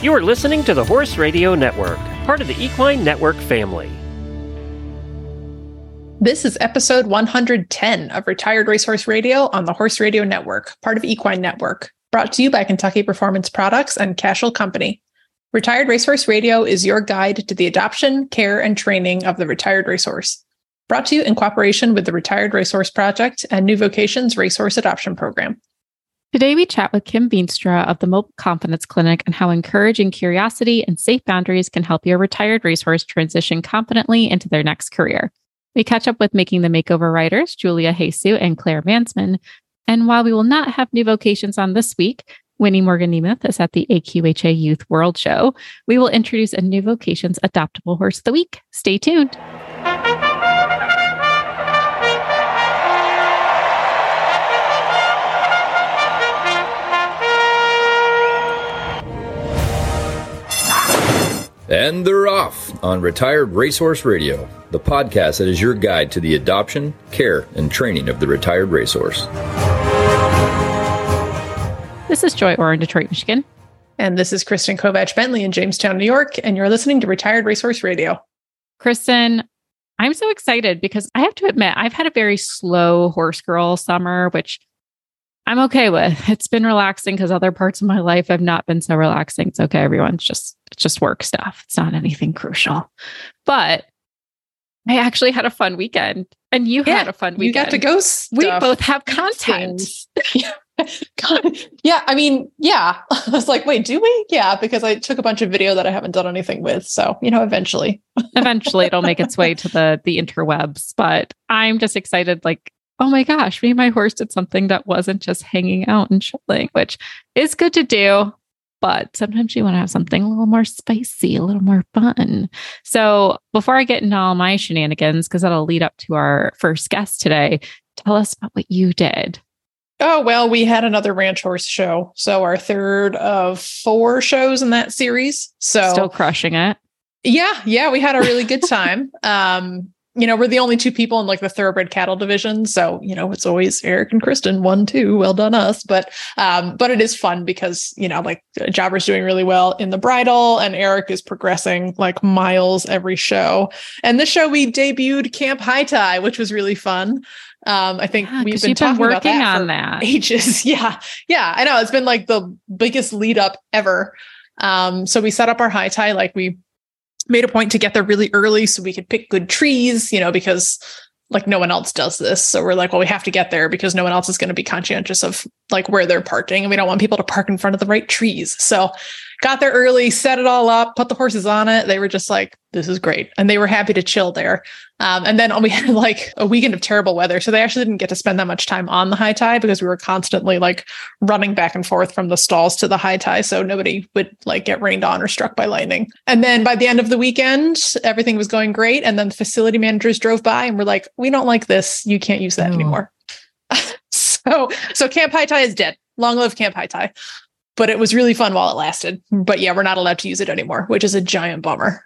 You are listening to the Horse Radio Network, part of the Equine Network family. This is episode 110 of Retired Racehorse Radio on the Horse Radio Network, part of Equine Network, brought to you by Kentucky Performance Products and Cashel Company. Retired Racehorse Radio is your guide to the adoption, care, and training of the retired racehorse. Brought to you in cooperation with the Retired Racehorse Project and New Vocations Racehorse Adoption Program. Today, we chat with Kim Veenstra of the Mobile Confidence Clinic and how encouraging curiosity and safe boundaries can help your retired racehorse transition confidently into their next career. We catch up with Making the Makeover writers, Julia Jesu and Clare Mansmann. And while we will not have new vocations on this week, Winnie Morgan Nemeth is at the AQHA Youth World Show. We will introduce a new vocations adoptable horse of the week. Stay tuned. And they're off on Retired Racehorse Radio, the podcast that is your guide to the adoption, care, and training of the retired racehorse. This is Joy Orr in Detroit, Michigan. And this is Kristen Kovatch Bentley in Jamestown, New York. And you're listening to Retired Racehorse Radio. Kristen, I'm so excited because I have to admit, I've had a very slow horse girl summer, which I'm okay with. It's been relaxing because other parts of my life have not been so relaxing. It's okay, everyone. It's just it's just work stuff. It's not anything crucial. But I actually had a fun weekend. And you yeah, had a fun weekend. You got to go. We both have content. yeah, I mean, yeah. I was like, wait, do we? Yeah, because I took a bunch of video that I haven't done anything with. So, you know, eventually. eventually it'll make its way to the the interwebs. But I'm just excited, like oh my gosh, me and my horse did something that wasn't just hanging out and chilling, which is good to do. But sometimes you want to have something a little more spicy, a little more fun. So before I get into all my shenanigans, because that'll lead up to our first guest today, tell us about what you did. Oh, well, we had another ranch horse show. So our third of four shows in that series. So still crushing it. Yeah, yeah, we had a really good time. um, you know, we're the only two people in like the thoroughbred cattle division. So, you know, it's always Eric and Kristen, one, two, well done us. But, um, but it is fun because, you know, like Jobber's doing really well in the bridle and Eric is progressing like miles every show. And this show we debuted Camp High Tie, which was really fun. Um, I think yeah, we've been talking been working that on that ages. Yeah. Yeah. I know it's been like the biggest lead up ever. Um, so we set up our high tie, like we made a point to get there really early so we could pick good trees, you know, because like no one else does this. So we're like, well, we have to get there because no one else is going to be conscientious of like where they're parking and we don't want people to park in front of the right trees. So got there early, set it all up, put the horses on it. They were just like, this is great. And they were happy to chill there. Um, and then we had like a weekend of terrible weather. So they actually didn't get to spend that much time on the high tie because we were constantly like running back and forth from the stalls to the high tie. So nobody would like get rained on or struck by lightning. And then by the end of the weekend, everything was going great. And then the facility managers drove by and were like, we don't like this. You can't use that oh. anymore. so, so Camp High Tie is dead. Long live Camp High Tie but it was really fun while it lasted. But yeah, we're not allowed to use it anymore, which is a giant bummer.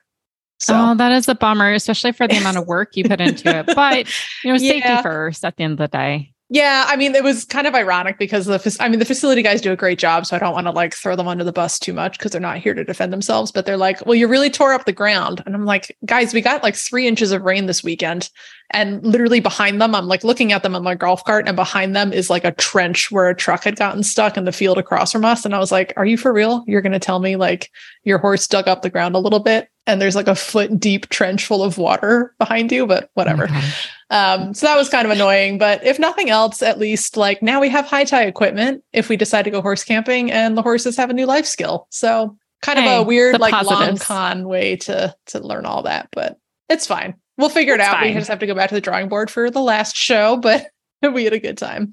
So oh, that is a bummer, especially for the amount of work you put into it. But you know, safety yeah. first at the end of the day. Yeah, I mean, it was kind of ironic because the I mean, the facility guys do a great job, so I don't want to like throw them under the bus too much because they're not here to defend themselves. But they're like, "Well, you really tore up the ground," and I'm like, "Guys, we got like three inches of rain this weekend, and literally behind them, I'm like looking at them on my golf cart, and behind them is like a trench where a truck had gotten stuck in the field across from us, and I was like, "Are you for real? You're going to tell me like your horse dug up the ground a little bit, and there's like a foot deep trench full of water behind you?" But whatever. Oh um, so that was kind of annoying. But if nothing else, at least like now we have high tie equipment if we decide to go horse camping and the horses have a new life skill. So kind hey, of a weird, like positives. long con way to to learn all that, but it's fine. We'll figure it's it out. Fine. We just have to go back to the drawing board for the last show, but we had a good time.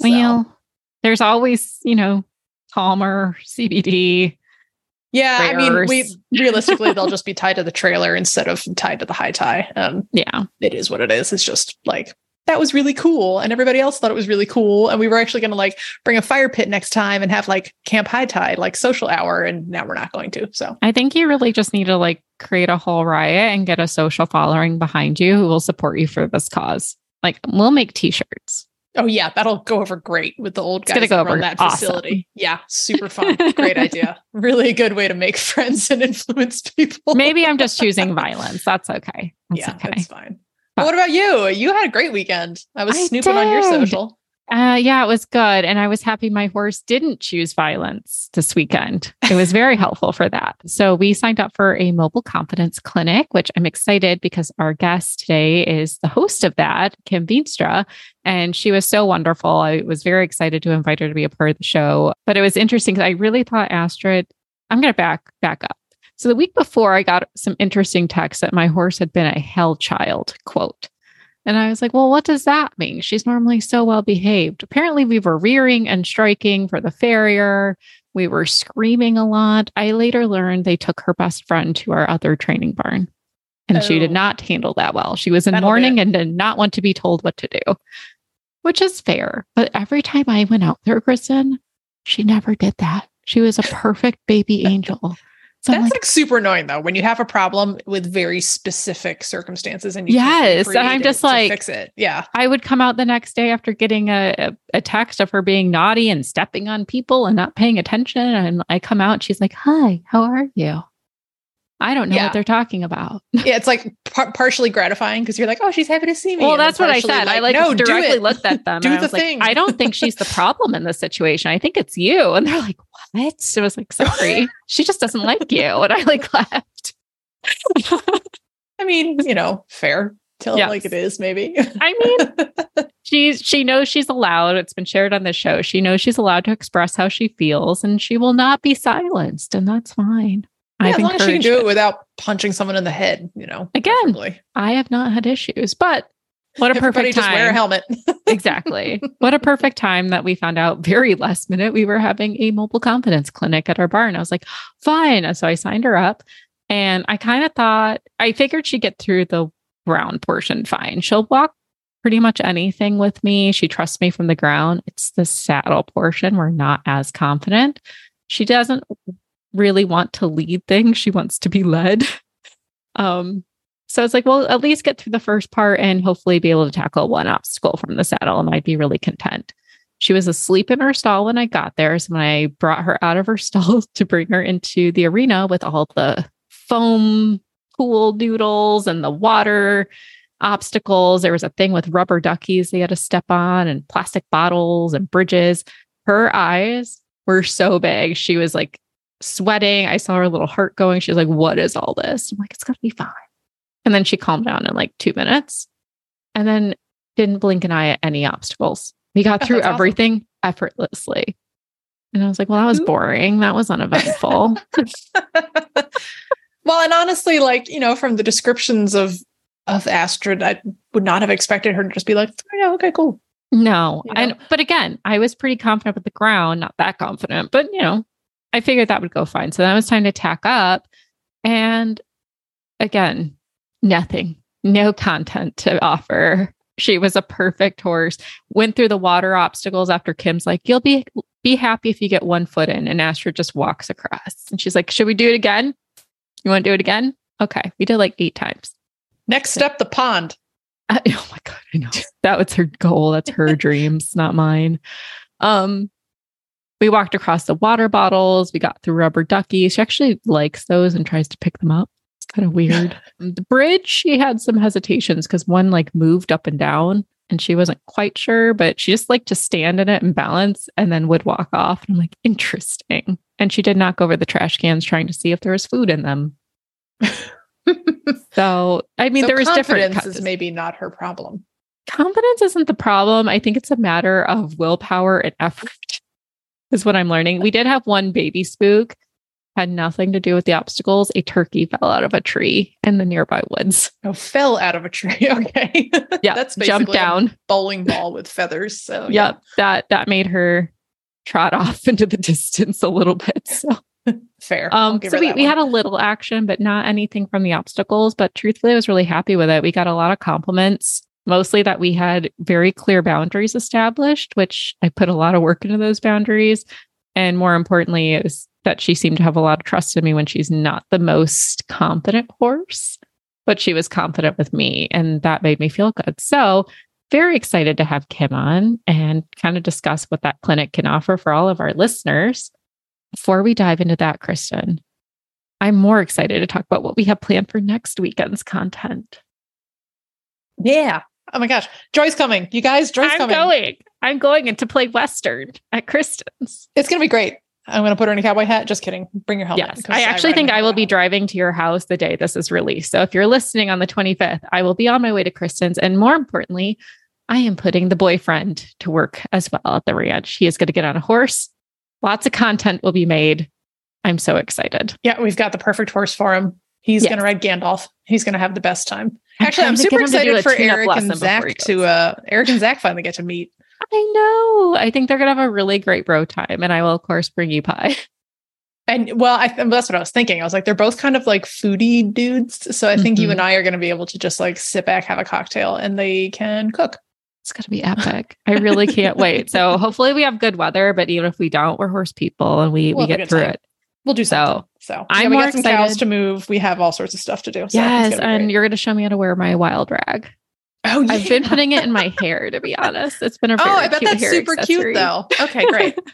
So. Well, there's always, you know, calmer CBD yeah, I mean, we realistically they'll just be tied to the trailer instead of tied to the high tie. Um, yeah, it is what it is. It's just like that was really cool, and everybody else thought it was really cool. And we were actually going to like bring a fire pit next time and have like camp high tie, like social hour, and now we're not going to. So I think you really just need to like create a whole riot and get a social following behind you who will support you for this cause. Like we'll make t-shirts. Oh yeah, that'll go over great with the old It's guys gonna go that over that awesome. facility. Yeah, super fun. great idea. Really a good way to make friends and influence people. Maybe I'm just choosing violence. That's okay. That's yeah, okay. that's fine. But what about you? You had a great weekend. I was I snooping on your social. Uh, yeah, it was good. And I was happy my horse didn't choose violence this weekend. It was very helpful for that. So we signed up for a mobile confidence clinic, which I'm excited because our guest today is the host of that, Kim Veenstra. And she was so wonderful. I was very excited to invite her to be a part of the show. But it was interesting because I really thought Astrid, I'm going to back back up. So the week before, I got some interesting text that my horse had been a hell child, quote. And I was like, well, what does that mean? She's normally so well behaved. Apparently, we were rearing and striking for the farrier. We were screaming a lot. I later learned they took her best friend to our other training barn. And she did Oh. not handle that well. She was in That'll mourning and did not want to be told what to do, which is fair. But every time I went out there, Kristen, she never did that. She was a perfect baby angel. So That's like, like super annoying though when you have a problem with very specific circumstances and you Yes, and I'm just like- fix it. Yeah. I would come out the next day after getting a, a, text of her being naughty and stepping on people and not paying attention. And I come out and she's like, Hi, how are you? I don't know Yeah. what they're talking about. Yeah, it's like par- partially gratifying because you're like, oh, she's happy to see me. Well, And that's what I said. I like no, directly looked at them Do the was like, thing. I don't think she's the problem in this situation. I think it's you. And they're like, What? So I was like, Sorry, she just doesn't like you. And I like laughed. I mean, you know, fair. Tell it like it is, maybe. I mean, she's she knows she's allowed. It's been shared on the show. She knows she's allowed to express how she feels, and she will not be silenced, and that's fine. Yeah, I've as long as she can do it. it without punching someone in the head, you know. Again, preferably. I have not had issues, but what a Everybody perfect just time! wear a helmet. exactly. What a perfect time that we found out very last minute we were having a mobile confidence clinic at our bar. And I was like, fine. So I signed her up and I kind of thought, I figured she'd get through the ground portion fine. She'll walk pretty much anything with me. She trusts me from the ground. It's the saddle portion. We're not as confident. She doesn't really want to lead things. She wants to be led. Um, so it's like, well, at least get through the first part and hopefully be able to tackle one obstacle from the saddle, and I'd be really content. She was asleep in her stall when I got there. So when I brought her out of her stall to bring her into the arena with all the foam pool doodles and the water obstacles, there was a thing with rubber duckies they had to step on and plastic bottles and bridges. Her eyes were so big. She was like sweating. I saw her little heart going. She was like, What is all this? I'm like, It's going to be fine. And then she calmed down in like two minutes and then didn't blink an eye at any obstacles. We got Oh, through that's awesome. everything effortlessly. And I was like, well, that was boring. That was uneventful. well, and honestly, like, you know, from the descriptions of of Astrid, I would not have expected her to just be like, oh, yeah, okay, cool. no. You know? And but again, I was pretty confident with the ground, not that confident, but you know, I figured that would go fine. So then it was time to tack up. And again, nothing, no content to offer. She was a perfect horse. Went through the water obstacles after Kim's like, "You'll be be happy if you get one foot in." And Astrid just walks across, and she's like, "Should we do it again? You want to do it again?" Okay, we did like eight times. Next step, the pond. I- oh my god, I know that was her goal. That's her dreams, not mine. Um, we walked across the water bottles. We got through rubber duckies. She actually likes those and tries to pick them up. Kind of weird. the bridge, she had some hesitations because one like moved up and down, and she wasn't quite sure, but she just liked to stand in it and balance, and then would walk off. And I'm like, interesting. And she did knock over the trash cans trying to see if there was food in them. So I mean, so there was different. confidence is maybe not her problem. confidence isn't the problem. I think it's a matter of willpower and effort, is what I'm learning. We did have one baby spook, had nothing to do with the obstacles. A turkey fell out of a tree in the nearby woods. Oh, fell out of a tree. Okay. Yeah, That's jumped basically a down. bowling ball with feathers. So yeah. Yep, that that made her trot off into the distance a little bit. So, fair. Um, so we, we had a little action, but not anything from the obstacles. But truthfully, I was really happy with it. We got a lot of compliments, mostly that we had very clear boundaries established, which I put a lot of work into those boundaries. And more importantly, is that she seemed to have a lot of trust in me when she's not the most confident horse, but she was confident with me. And that made me feel good. So very excited to have Kim on and kind of discuss what that clinic can offer for all of our listeners. Before we dive into that, Kristen, I'm more excited to talk about what we have planned for next weekend's content. Yeah. Oh my gosh. Joy's coming. You guys, Joy's coming. I'm going. I'm going to play Western at Kristen's. It's going to be great. I'm going to put her in a cowboy hat. Just kidding. Bring your helmet. Yes. I actually think I will be driving to your house the day this is released. So if you're listening on the 25th, I will be on my way to Kristen's. And more importantly, I am putting the boyfriend to work as well at the ranch. He is going to get on a horse. Lots of content will be made. I'm so excited. Yeah, we've got the perfect horse for him. He's Yes. going to ride Gandalf. He's going to have the best time. I'm Actually, I'm super to do excited for Eric and Zach to uh Eric and Zach finally get to meet. I know. I think they're going to have a really great bro time. And I will, of course, bring you pie. And well, I th- that's what I was thinking. I was like, they're both kind of like foodie dudes. So I think you Mhm. and I are going to be able to just like sit back, have a cocktail, and they can cook. It's going to be epic. I really can't wait. So hopefully we have good weather, but even if we don't, we're horse people and we, We'll we get through time. it. We'll do So, something. So I'm yeah, we got some cows to move. We have all sorts of stuff to do. So yes. And great. you're going to show me how to wear my wild rag. Oh, yeah. I've been putting it in my hair, to be honest. It's been a very Oh, I bet that's super accessory. cute though. Okay, great.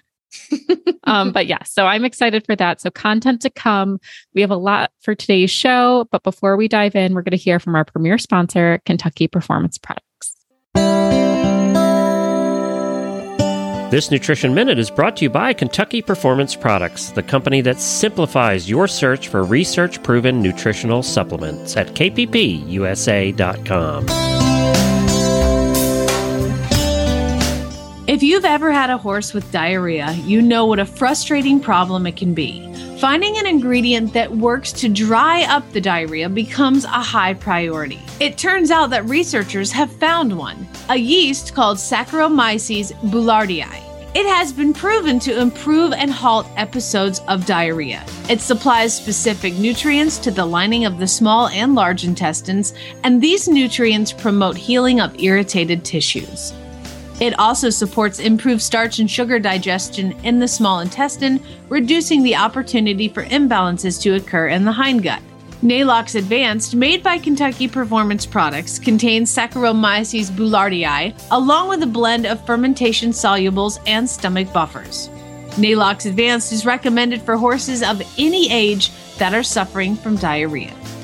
um, but yeah, so I'm excited for that. So content to come. We have a lot for today's show, but before we dive in, we're going to hear from our premier sponsor, Kentucky Performance Products. This Nutrition Minute is brought to you by Kentucky Performance Products, the company that simplifies your search for research proven nutritional supplements at kppusa.com. If you've ever had a horse with diarrhea, you know what a frustrating problem it can be. Finding an ingredient that works to dry up the diarrhea becomes a high priority. It turns out that researchers have found one a yeast called Saccharomyces boulardii. It has been proven to improve and halt episodes of diarrhea. It supplies specific nutrients to the lining of the small and large intestines, and these nutrients promote healing of irritated tissues. It also supports improved starch and sugar digestion in the small intestine, reducing the opportunity for imbalances to occur in the hindgut. Neigh-Lox Advanced, made by Kentucky Performance Products, contains Saccharomyces boulardii, along with a blend of fermentation solubles and stomach buffers. Neigh-Lox Advanced is recommended for horses of any age that are suffering from diarrhea.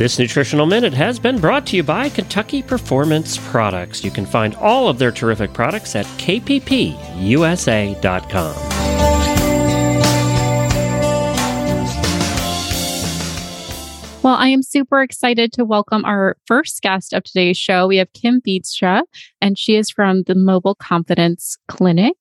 This Nutritional Minute has been brought to you by Kentucky Performance Products. You can find all of their terrific products at kppusa.com. Well, I am super excited to welcome our first guest of today's show. We have Kim Veenstra, and she is from the Mobile Confidence Clinic.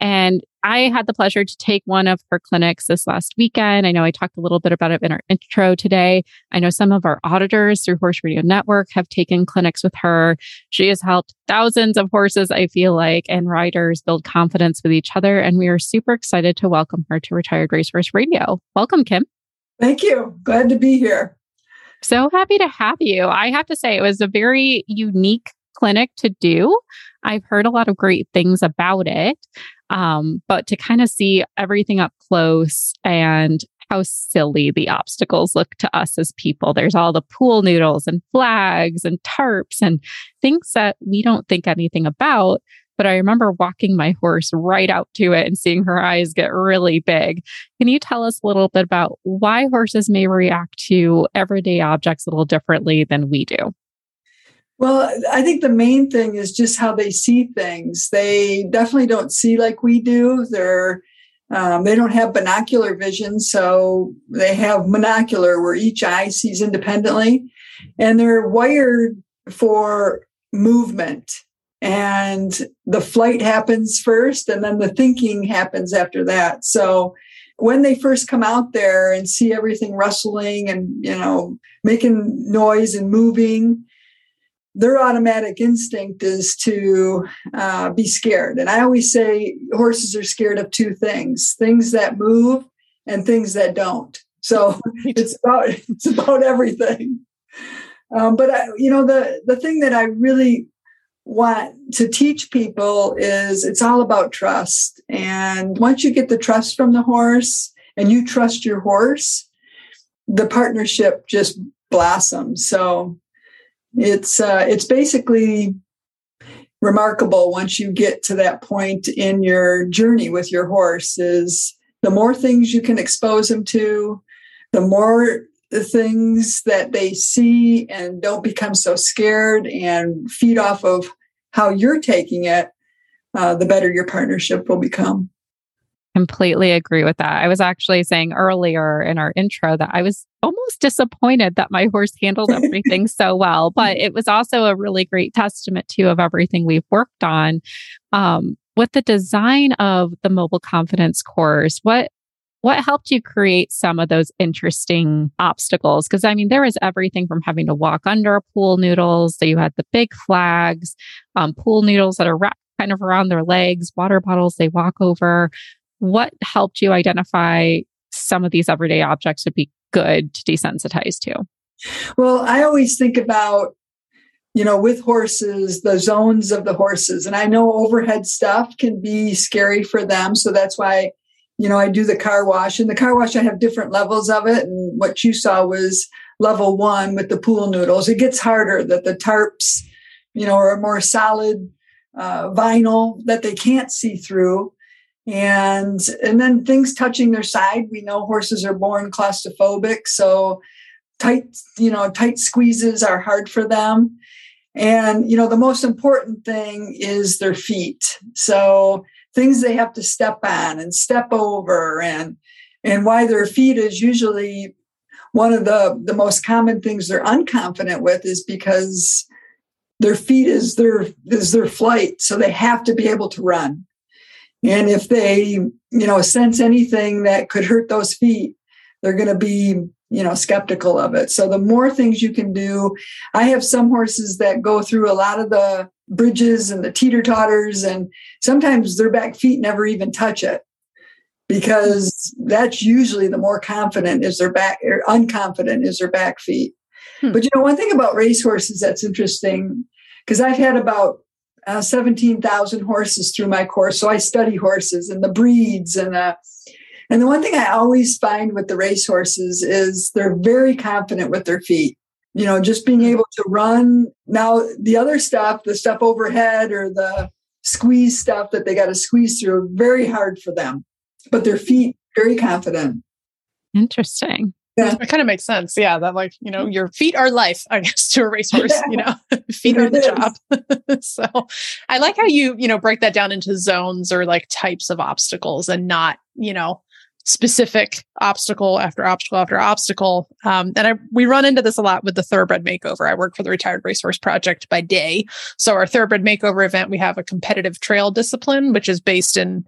And I had the pleasure to take one of her clinics this last weekend. I know I talked a little bit about it in our intro today. I know some of our auditors through Horse Radio Network have taken clinics with her. She has helped thousands of horses, I feel like, and riders build confidence with each other. And we are super excited to welcome her to Retired Racehorse Radio. Welcome, Kim. Thank you. Glad to be here. So happy to have you. I have to say, it was a very unique clinic to do. I've heard a lot of great things about it, um, but to kind of see everything up close and how silly the obstacles look to us as people. There's all the pool noodles and flags and tarps and things that we don't think anything about. But I remember walking my horse right out to it and seeing her eyes get really big. Can you tell us a little bit about why horses may react to everyday objects a little differently than we do? Well, I think the main thing is just how they see things. They definitely don't see like we do. They're um, they don't have binocular vision, so they have monocular where each eye sees independently, and they're wired for movement. And the flight happens first, and then the thinking happens after that. So when they first come out there and see everything rustling and you know making noise and moving their automatic instinct is to uh, be scared and i always say horses are scared of two things things that move and things that don't So it's about it's about everything. Um, but I, you know, the the thing that I really want to teach people is it's all about trust. And once you get the trust from the horse and you trust your horse, the partnership just blossoms. So it's uh, it's basically remarkable once you get to that point in your journey with your horse is the more things you can expose them to the more the things that they see and don't become so scared and feed off of how you're taking it, uh, the better your partnership will become. Completely agree with that. I was actually saying earlier in our intro that I was almost disappointed that my horse handled everything so well, but it was also a really great testament to of everything we've worked on. Um, with the design of the mobile confidence course, what what helped you create some of those interesting obstacles? Because I mean, there was everything from having to walk under pool noodles, so you had the big flags, um, pool noodles that are wrapped kind of around their legs, water bottles they walk over. What helped you identify some of these everyday objects would be good to desensitize to? Well, I always think about you know, with horses, the zones of the horses. And I know overhead stuff can be scary for them. So that's why you know, I do the car wash. And the car wash, I have different levels of it. And what you saw was level one with the pool noodles. It gets harder that the tarps, you know, are more solid uh, vinyl that they can't see through. And and then things touching their side. We know horses are born claustrophobic, so tight, you know, tight squeezes are hard for them. And you know, the most important thing is their feet. So things they have to step on and step over and and why their feet is usually one of the the most common things they're unconfident with is because their feet is their is their flight so they have to be able to run and if they you know sense anything that could hurt those feet they're going to be you know skeptical of it so the more things you can do i have some horses that go through a lot of the bridges and the teeter totters, and sometimes their back feet never even touch it because that's usually the more confident is their back or unconfident is their back feet. Hmm. But you know, one thing about racehorses that's interesting because I've had about uh, 17,000 horses through my course. So I study horses and the breeds and the, and the one thing I always find with the racehorses is they're very confident with their feet you know, just being able to run. Now, the other stuff, the stuff overhead or the squeeze stuff that they got to squeeze through, very hard for them, but their feet very confident. Interesting. Yeah. It kind of makes sense. Yeah. That like, you know, your feet are life, I guess, to a racehorse, you know, feet are the job. so I like how you, you know, break that down into zones or like types of obstacles and not, you know, specific obstacle after obstacle after obstacle. Um, and I, we run into this a lot with the thoroughbred makeover. I work for the Retired Racehorse Project by day. So our thoroughbred makeover event, we have a competitive trail discipline, which is based in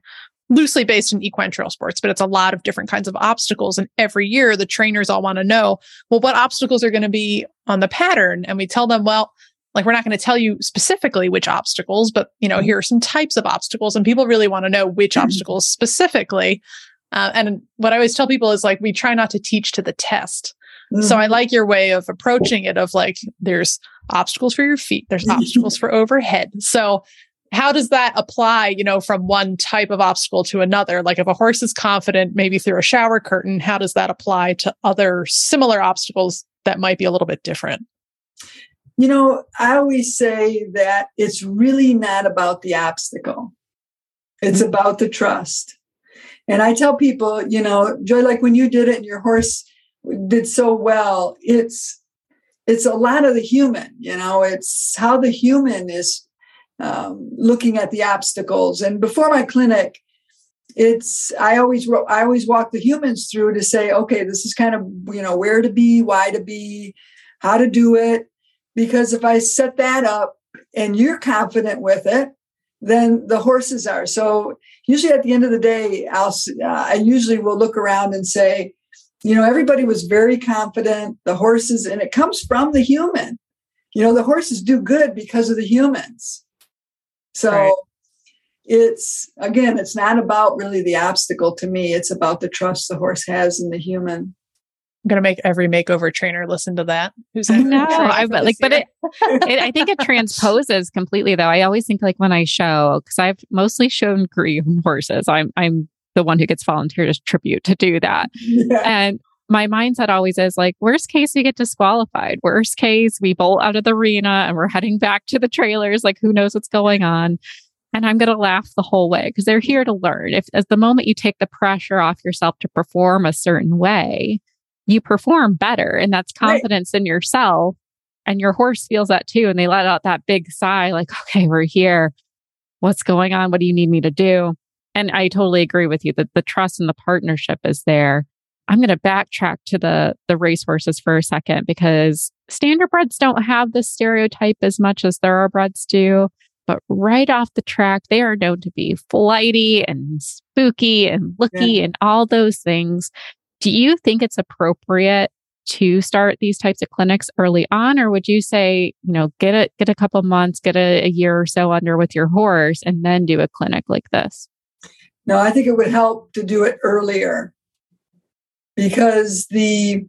loosely based in equine trail sports, but it's a lot of different kinds of obstacles. And every year the trainers all want to know, well, what obstacles are going to be on the pattern? And we tell them, well, like we're not going to tell you specifically which obstacles, but you know, here are some types of obstacles and people really want to know which obstacles specifically. Uh, and what I always tell people is like, we try not to teach to the test. Mm-hmm. So I mm-hmm. like your way of approaching it of like, there's obstacles for your feet, there's obstacles for overhead. So how does that apply, you know, from one type of obstacle to another? Like if a horse is confident, maybe through a shower curtain, how does that apply to other similar obstacles that might be a little bit different? You know, I always say that it's really not about the obstacle. It's mm-hmm. about the trust. And I tell people, you know, Joy, like when you did it and your horse did so well, it's it's a lot of the human, you know, it's how the human is um, looking at the obstacles. And before my clinic, it's I always I always walk the humans through to say, okay, this is kind of you know where to be, why to be, how to do it. Because if I set that up and you're confident with it, then the horses are. So usually at the end of the day, I'll, uh, I usually will look around and say, you know, everybody was very confident, the horses, and it comes from the human. You know, the horses do good because of the humans. So right. it's, again, it's not about really the obstacle to me. It's about the trust the horse has in the human. I'm gonna make every makeover trainer listen to that. Who's no, I but like, but it, it, I think it transposes completely. Though I always think like when I show because I've mostly shown green horses. I'm I'm the one who gets volunteered as tribute to do that, yeah. and my mindset always is like, worst case, we get disqualified. Worst case, we bolt out of the arena and we're heading back to the trailers. Like, who knows what's going on? And I'm going to laugh the whole way because they're here to learn. If, as the moment you take the pressure off yourself to perform a certain way, you perform better. And that's confidence right. in yourself. And your horse feels that too. And they let out that big sigh, like, okay, we're here. What's going on? What do you need me to do? And I totally agree with you that the trust and the partnership is there. I'm going to backtrack to the the racehorses for a second because standard standardbreds don't have this stereotype as much as thoroughbreds do. But right off the track, they are known to be flighty and spooky and looky yeah. and all those things. Do you think it's appropriate to start these types of clinics early on, or would you say, you know, get it, get a couple months, get a, a year or so under with your horse, and then do a clinic like this? No, I think it would help to do it earlier because the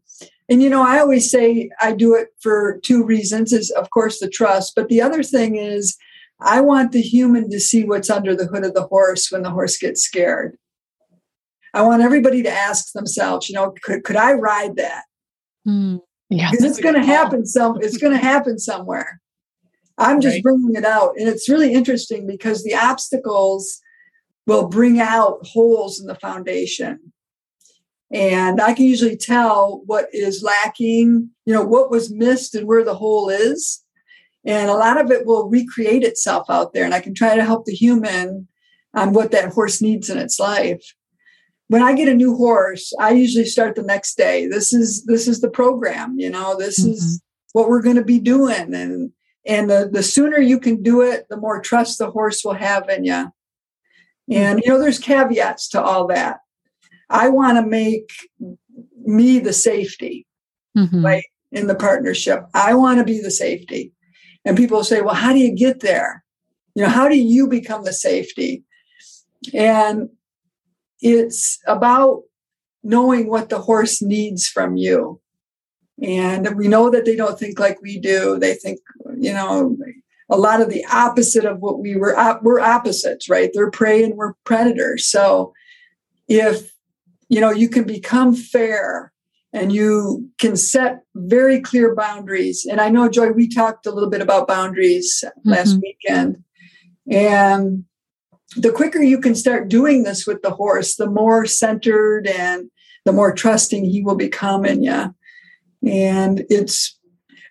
and you know i always say i do it for two reasons is of course the trust but the other thing is i want the human to see what's under the hood of the horse when the horse gets scared. I want everybody to ask themselves you know could, could i ride that? Mm, yeah. Because it's going to happen some it's going to happen somewhere. I'm just right. bringing it out and it's really interesting because the obstacles will bring out holes in the foundation and I can usually tell what is lacking, you know, what was missed and where the hole is. And a lot of it will recreate itself out there. And I can try to help the human on what that horse needs in its life. When I get a new horse, I usually start the next day. This is this is the program, you know, this mm-hmm. is what we're going to be doing. And and the, the sooner you can do it, the more trust the horse will have in you. And you know, there's caveats to all that I want to make me the safety, mm-hmm. right? In the partnership, I want to be the safety. And people say, well, how do you get there? You know, how do you become the safety? And it's about knowing what the horse needs from you. And we know that they don't think like we do. They think, you know, a lot of the opposite of what we were. We're opposites, right? They're prey and we're predators. So if you know you can become fair and you can set very clear boundaries. And i know joy we talked a little bit about boundaries mm-hmm. last weekend. And the quicker you can start doing this with the horse the more centered and the more trusting he will become in you and it's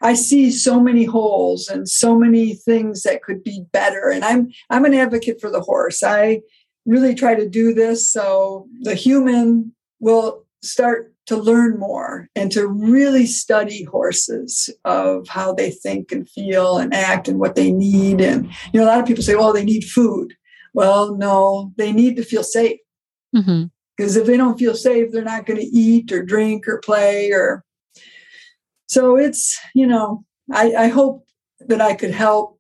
i see so many holes and so many things that could be better. And i'm i'm an advocate for the horse. I really try to do this so the human will start to learn more and to really study horses of how they think and feel and act and what they need. And you know a lot of people say well they need food. Well no they need to feel safe. Because mm-hmm. if they don't feel safe they're not going to eat or drink or play or so it's you know I, I hope that i could help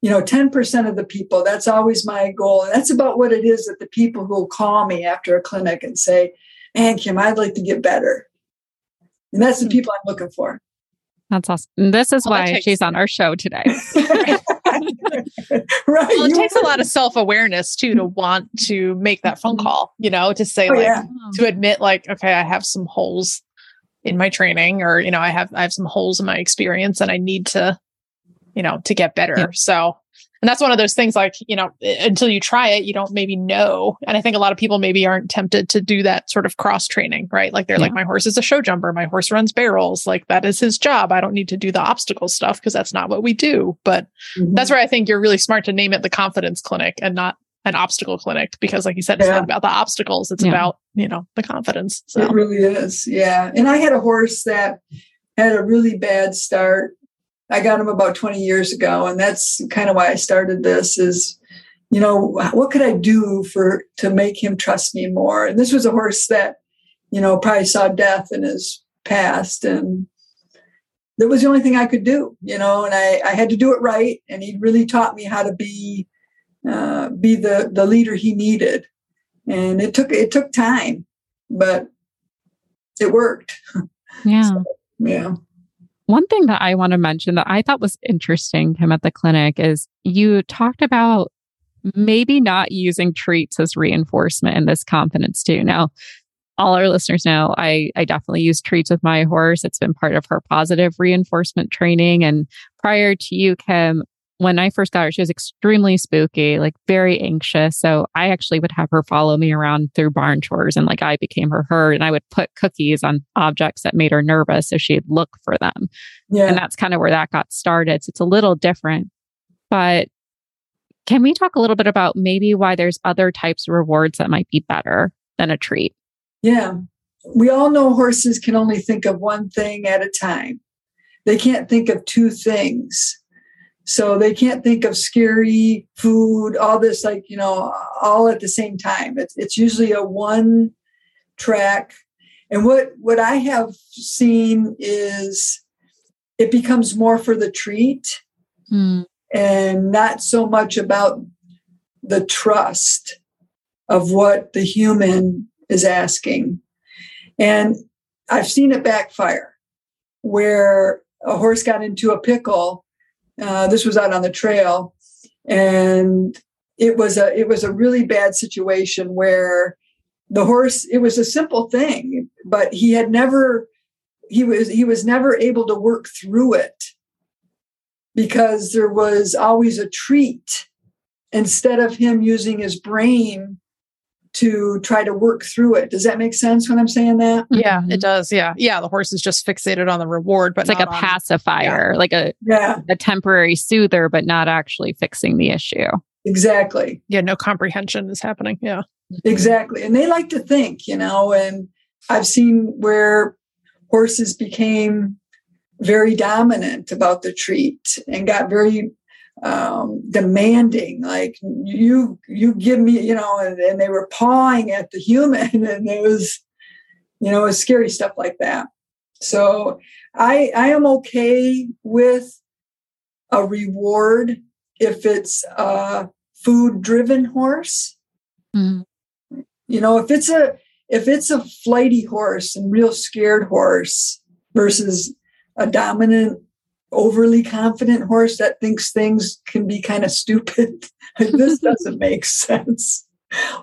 you know 10% of the people that's always my goal and that's about what it is that the people who will call me after a clinic and say man kim i'd like to get better and that's the hmm. people i'm looking for that's awesome and this is well, why takes- she's on our show today right well it takes a lot of self-awareness too to want to make that phone mm-hmm. call you know to say oh, like yeah. to admit like okay i have some holes in my training or you know i have i have some holes in my experience and i need to you know, to get better. Yeah. So, and that's one of those things like, you know, until you try it, you don't maybe know. And I think a lot of people maybe aren't tempted to do that sort of cross training, right? Like they're yeah. like, my horse is a show jumper. My horse runs barrels. Like that is his job. I don't need to do the obstacle stuff because that's not what we do. But mm-hmm. that's where I think you're really smart to name it the confidence clinic and not an obstacle clinic because like you said it's yeah. not about the obstacles it's yeah. about you know the confidence so. it really is yeah and i had a horse that had a really bad start I got him about 20 years ago. And that's kind of why I started this is, you know, what could I do for to make him trust me more? And this was a horse that, you know, probably saw death in his past. And that was the only thing I could do, you know, and I, I had to do it right. And he really taught me how to be uh, be the the leader he needed. And it took it took time, but it worked. Yeah. So, yeah. One thing that I want to mention that I thought was interesting, him at the clinic, is you talked about maybe not using treats as reinforcement in this confidence too. Now, all our listeners know I, I definitely use treats with my horse. It's been part of her positive reinforcement training. And prior to you, Kim, when I first got her, she was extremely spooky, like very anxious. So I actually would have her follow me around through barn chores and like I became her herd and I would put cookies on objects that made her nervous so she'd look for them. Yeah. And that's kind of where that got started. So it's a little different. But can we talk a little bit about maybe why there's other types of rewards that might be better than a treat? Yeah. We all know horses can only think of one thing at a time. They can't think of two things. So they can't think of scary food, all this, like, you know, all at the same time. It's, it's usually a one track. And what, what I have seen is it becomes more for the treat Mm. and not so much about the trust of what the human is asking. And I've seen it backfire where a horse got into a pickle. Uh, this was out on the trail, and it was a it was a really bad situation where the horse it was a simple thing, but he had never he was he was never able to work through it because there was always a treat instead of him using his brain to try to work through it. Does that make sense when I'm saying that? Yeah, it mm-hmm. does. Yeah. Yeah. The horse is just fixated on the reward, but It's like a on- pacifier, like a, Yeah, a temporary soother, but not actually fixing the issue. exactly. yeah, no comprehension is happening. Yeah. Exactly. And they like to think, you know, and I've seen where horses became very dominant about the treat and got very um, demanding like you you give me you know and, and they were pawing at the human and it was you know it was scary stuff like that so i i am okay with a reward if it's a food driven horse Mm. you know if it's a if it's a flighty horse and real scared horse versus a dominant overly confident horse that thinks things can be kind of stupid. This doesn't make sense.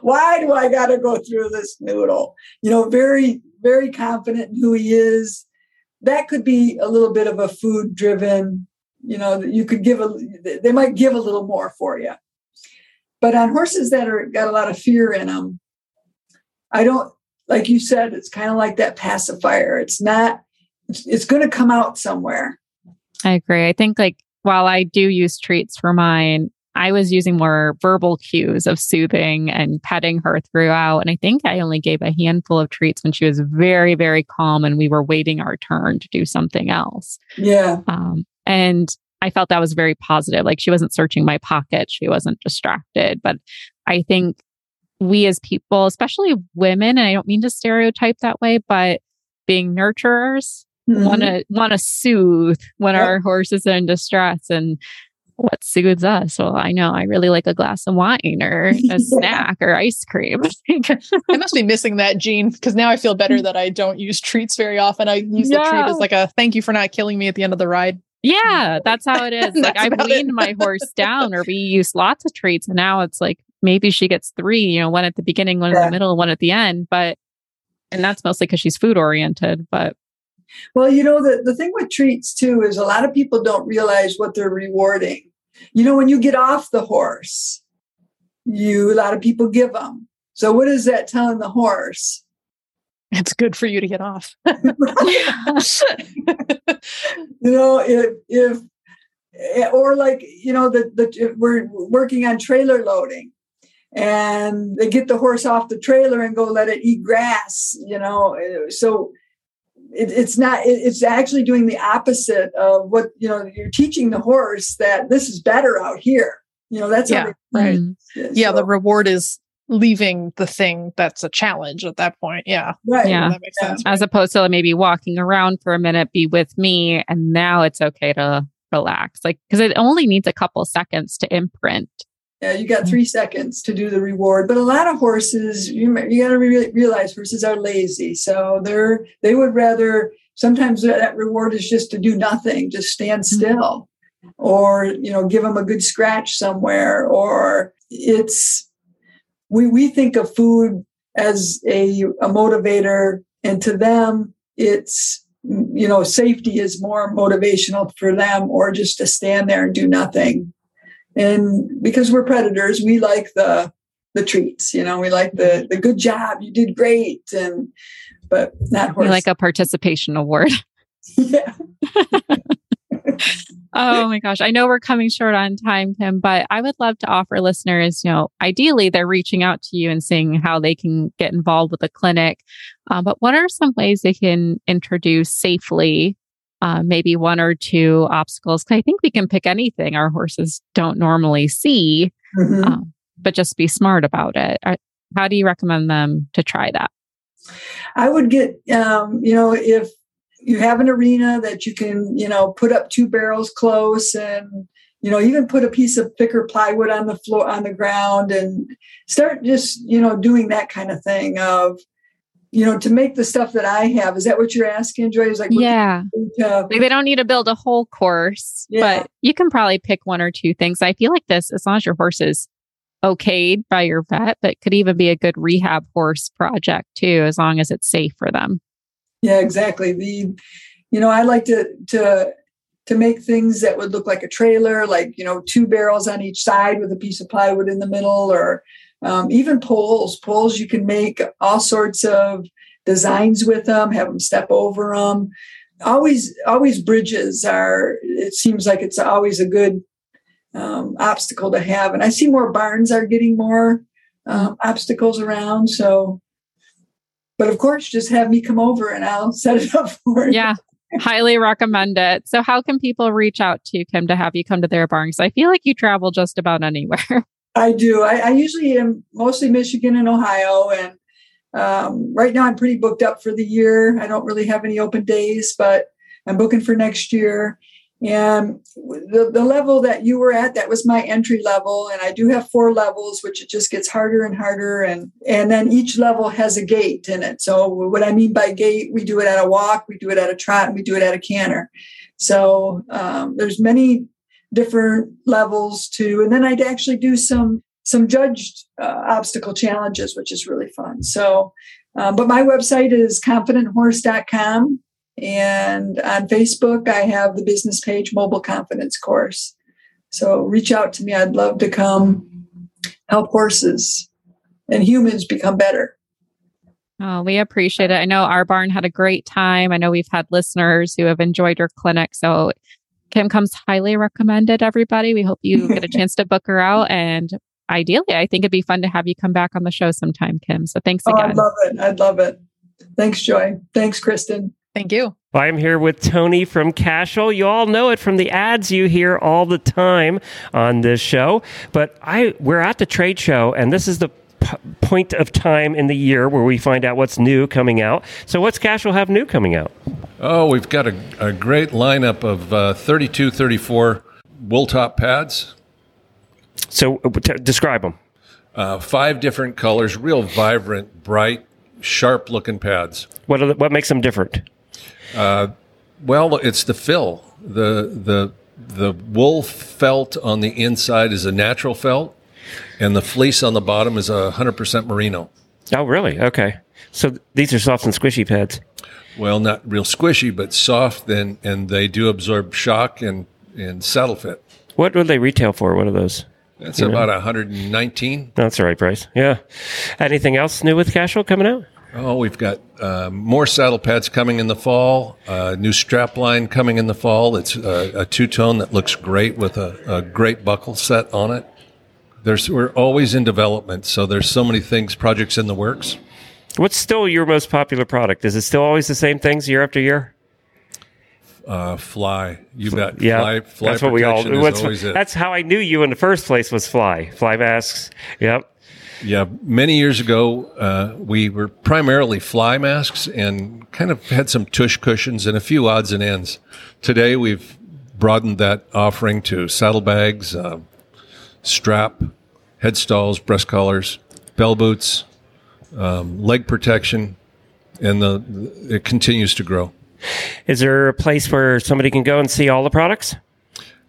Why do i got to go through this noodle? You know very very confident in who he is. That could be a little bit of a food driven you know you could give a they might give a little more for you but on horses that are got a lot of fear in them I don't, like you said, it's kind of like that pacifier. It's not, it's, it's going to come out somewhere. I agree. I think like while I do use treats for mine, I was using more verbal cues of soothing and petting her throughout. And I think I only gave a handful of treats when she was very, very calm and we were waiting our turn to do something else. Yeah. Um, and I felt that was very positive. Like she wasn't searching my pocket, she wasn't distracted. But I think we as people, especially women, and I don't mean to stereotype that way, but being nurturers. Want to want to soothe when Yep. our horse is in distress and what soothes us well i know i really like a glass of wine or a Yeah. snack or ice cream I must be missing that gene because now I feel better that I don't use treats very often. I use the treat as like a thank you for not killing me at the end of the ride. yeah that's how it is like i've weaned my horse down or we use lots of treats and now it's like maybe she gets three you know one at the beginning one in the middle one at the end but and that's mostly because she's food oriented but Well, you know, the, the thing with treats too is a lot of people don't realize what they're rewarding. You know, when you get off the horse, you, a lot of people give them. So what is that telling the horse? It's good for you to get off. you know if if eh, or like you know the the if we're working on trailer loading and they get the horse off the trailer and go let it eat grass you know eh, so it, it's not it, it's actually doing the opposite of what you know you're teaching the horse that this is better out here you know that's Yeah, how they, right. Mm. yeah, so- the reward is leaving the thing that's a challenge at that point. Yeah. right Yeah. That makes Yeah. sense. as opposed to maybe walking around for a minute, be with me, and now it's okay to relax. Like, because it only needs a couple seconds to imprint. Yeah, you got three seconds to do the reward. But a lot of horses, you you got to re- realize horses are lazy, so they're they would rather sometimes that reward is just to do nothing, just stand mm-hmm. still, or you know, give them a good scratch somewhere, or it's we we think of food as a, a motivator, and to them, it's you know, safety is more motivational for them, or just to stand there and do nothing. And because we're predators, we like the the treats. You know, we like the the good job, you did great, and but not horse. like a participation award. yeah. oh my gosh. I know we're coming short on time, Kim, but I would love to offer listeners, you know, ideally they're reaching out to you and seeing how they can get involved with the clinic. Uh, but what are some ways they can introduce safely uh, maybe one or two obstacles. I think we can pick anything our horses don't normally see, mm-hmm. um, but just be smart about it. how do you recommend them to try that? I would get, um, you know, if you have an arena that you can, you know, put up two barrels close and, you know, even put a piece of thicker plywood on the floor, on the ground and start just, you know, doing that kind of thing of, you know, to make the stuff that I have. Is that what you're asking, Joy? Is like, yeah, to, like they don't need to build a whole course, yeah. but you can probably pick one or two things. I feel like this, as long as your horse is okayed by your vet, but could even be a good rehab horse project too, as long as it's safe for them. Yeah, exactly. The, you know, I like to to to make things that would look like a trailer, like you know, two barrels on each side with a piece of plywood in the middle, or um, even poles. Poles you can make all sorts of designs with them. Have them step over them. Always, always bridges are. It seems like it's always a good um, obstacle to have. And I see more barns are getting more um, obstacles around. So, but of course, just have me come over and I'll set it up for you. Yeah. Highly recommend it. So, how can people reach out to you, Kim, to have you come to their barn? Because I feel like you travel just about anywhere. I do. I, I usually am mostly Michigan and Ohio, and um, right now I'm pretty booked up for the year. I don't really have any open days, but I'm booking for next year. And the, the level that you were at, that was my entry level. And I do have four levels, which it just gets harder and harder. And, and then each level has a gait in it. So what I mean by gait, we do it at a walk, we do it at a trot, and we do it at a canter. So um, there's many different levels too. And then I'd actually do some some judged uh, obstacle challenges, which is really fun. So, um, but my website is confidenthorse.com. And on Facebook, I have the business page Mobile Confidence Course. So reach out to me. I'd love to come help horses and humans become better. Oh, we appreciate it. I know our barn had a great time. I know we've had listeners who have enjoyed your clinic. So Kim comes highly recommended, everybody. We hope you get a chance to book her out. And ideally, I think it'd be fun to have you come back on the show sometime, Kim. So thanks again. Oh, I'd love it. I'd love it. Thanks, Joy. Thanks, Kristen. Thank you. I'm here with Tony from Cashel. You all know it from the ads you hear all the time on this show. But I we're at the trade show, and this is the p- point of time in the year where we find out what's new coming out. So, what's Cashel have new coming out? Oh, we've got a, a great lineup of uh, 32, 34 wool top pads. So, uh, t- describe them. Uh, five different colors, real vibrant, bright, sharp looking pads. What the, what makes them different? Uh, well, it's the fill. The the the wool felt on the inside is a natural felt, and the fleece on the bottom is a hundred percent merino. Oh, really? Okay. So these are soft and squishy pads. Well, not real squishy, but soft, and and they do absorb shock and and saddle fit. What would they retail for? What are those? That's you about 119. That's the right price. Yeah. Anything else new with Cashel coming out? Oh, we've got uh, more saddle pads coming in the fall. Uh, new strap line coming in the fall. It's a, a two tone that looks great with a, a, great buckle set on it. There's we're always in development, so there's so many things, projects in the works. What's still your most popular product? Is it still always the same things year after year? Uh, fly, you bet. Yeah, fly, fly that's what we all. That's how I knew you in the first place was fly. Fly masks. Yep. Yeah, many years ago, uh, we were primarily fly masks and kind of had some tush cushions and a few odds and ends. Today, we've broadened that offering to saddlebags, uh, strap, head stalls, breast collars, bell boots, um, leg protection, and the it continues to grow. Is there a place where somebody can go and see all the products?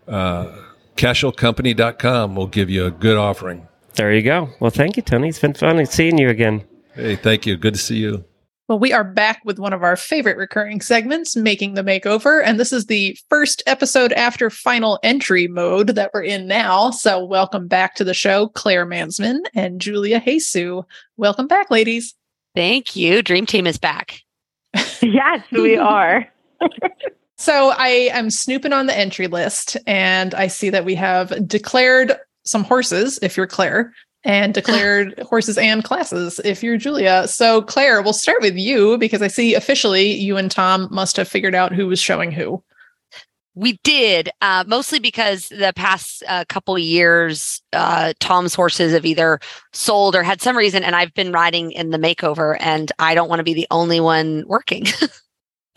Uh, CashelCompany.com will give you a good offering. There you go. Well, thank you, Tony. It's been fun seeing you again. Hey, thank you. Good to see you. Well, we are back with one of our favorite recurring segments, Making the Makeover. And this is the first episode after final entry mode that we're in now. So, welcome back to the show, Clare Mansmann and Julia Jesu. Welcome back, ladies. Thank you. Dream Team is back. yes, we are. so, I am snooping on the entry list and I see that we have declared some horses, if you're Clare, and declared horses and classes if you're Julia. So, Clare, we'll start with you because I see officially you and Tom must have figured out who was showing who. We did, uh, mostly because the past uh, couple years, uh, Tom's horses have either sold or had some reason, and I've been riding in the makeover, and I don't want to be the only one working.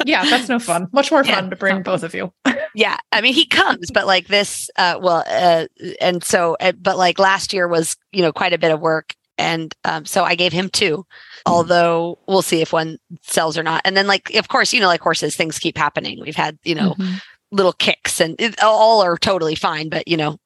yeah, that's no fun. Much more fun yeah, to bring both of you. yeah, I mean he comes, but like this, uh, well, uh, and so, uh, but like last year was you know quite a bit of work, and um, so I gave him two. Although we'll see if one sells or not. And then like of course you know like horses, things keep happening. We've had you know mm-hmm. little kicks, and it, all are totally fine. But you know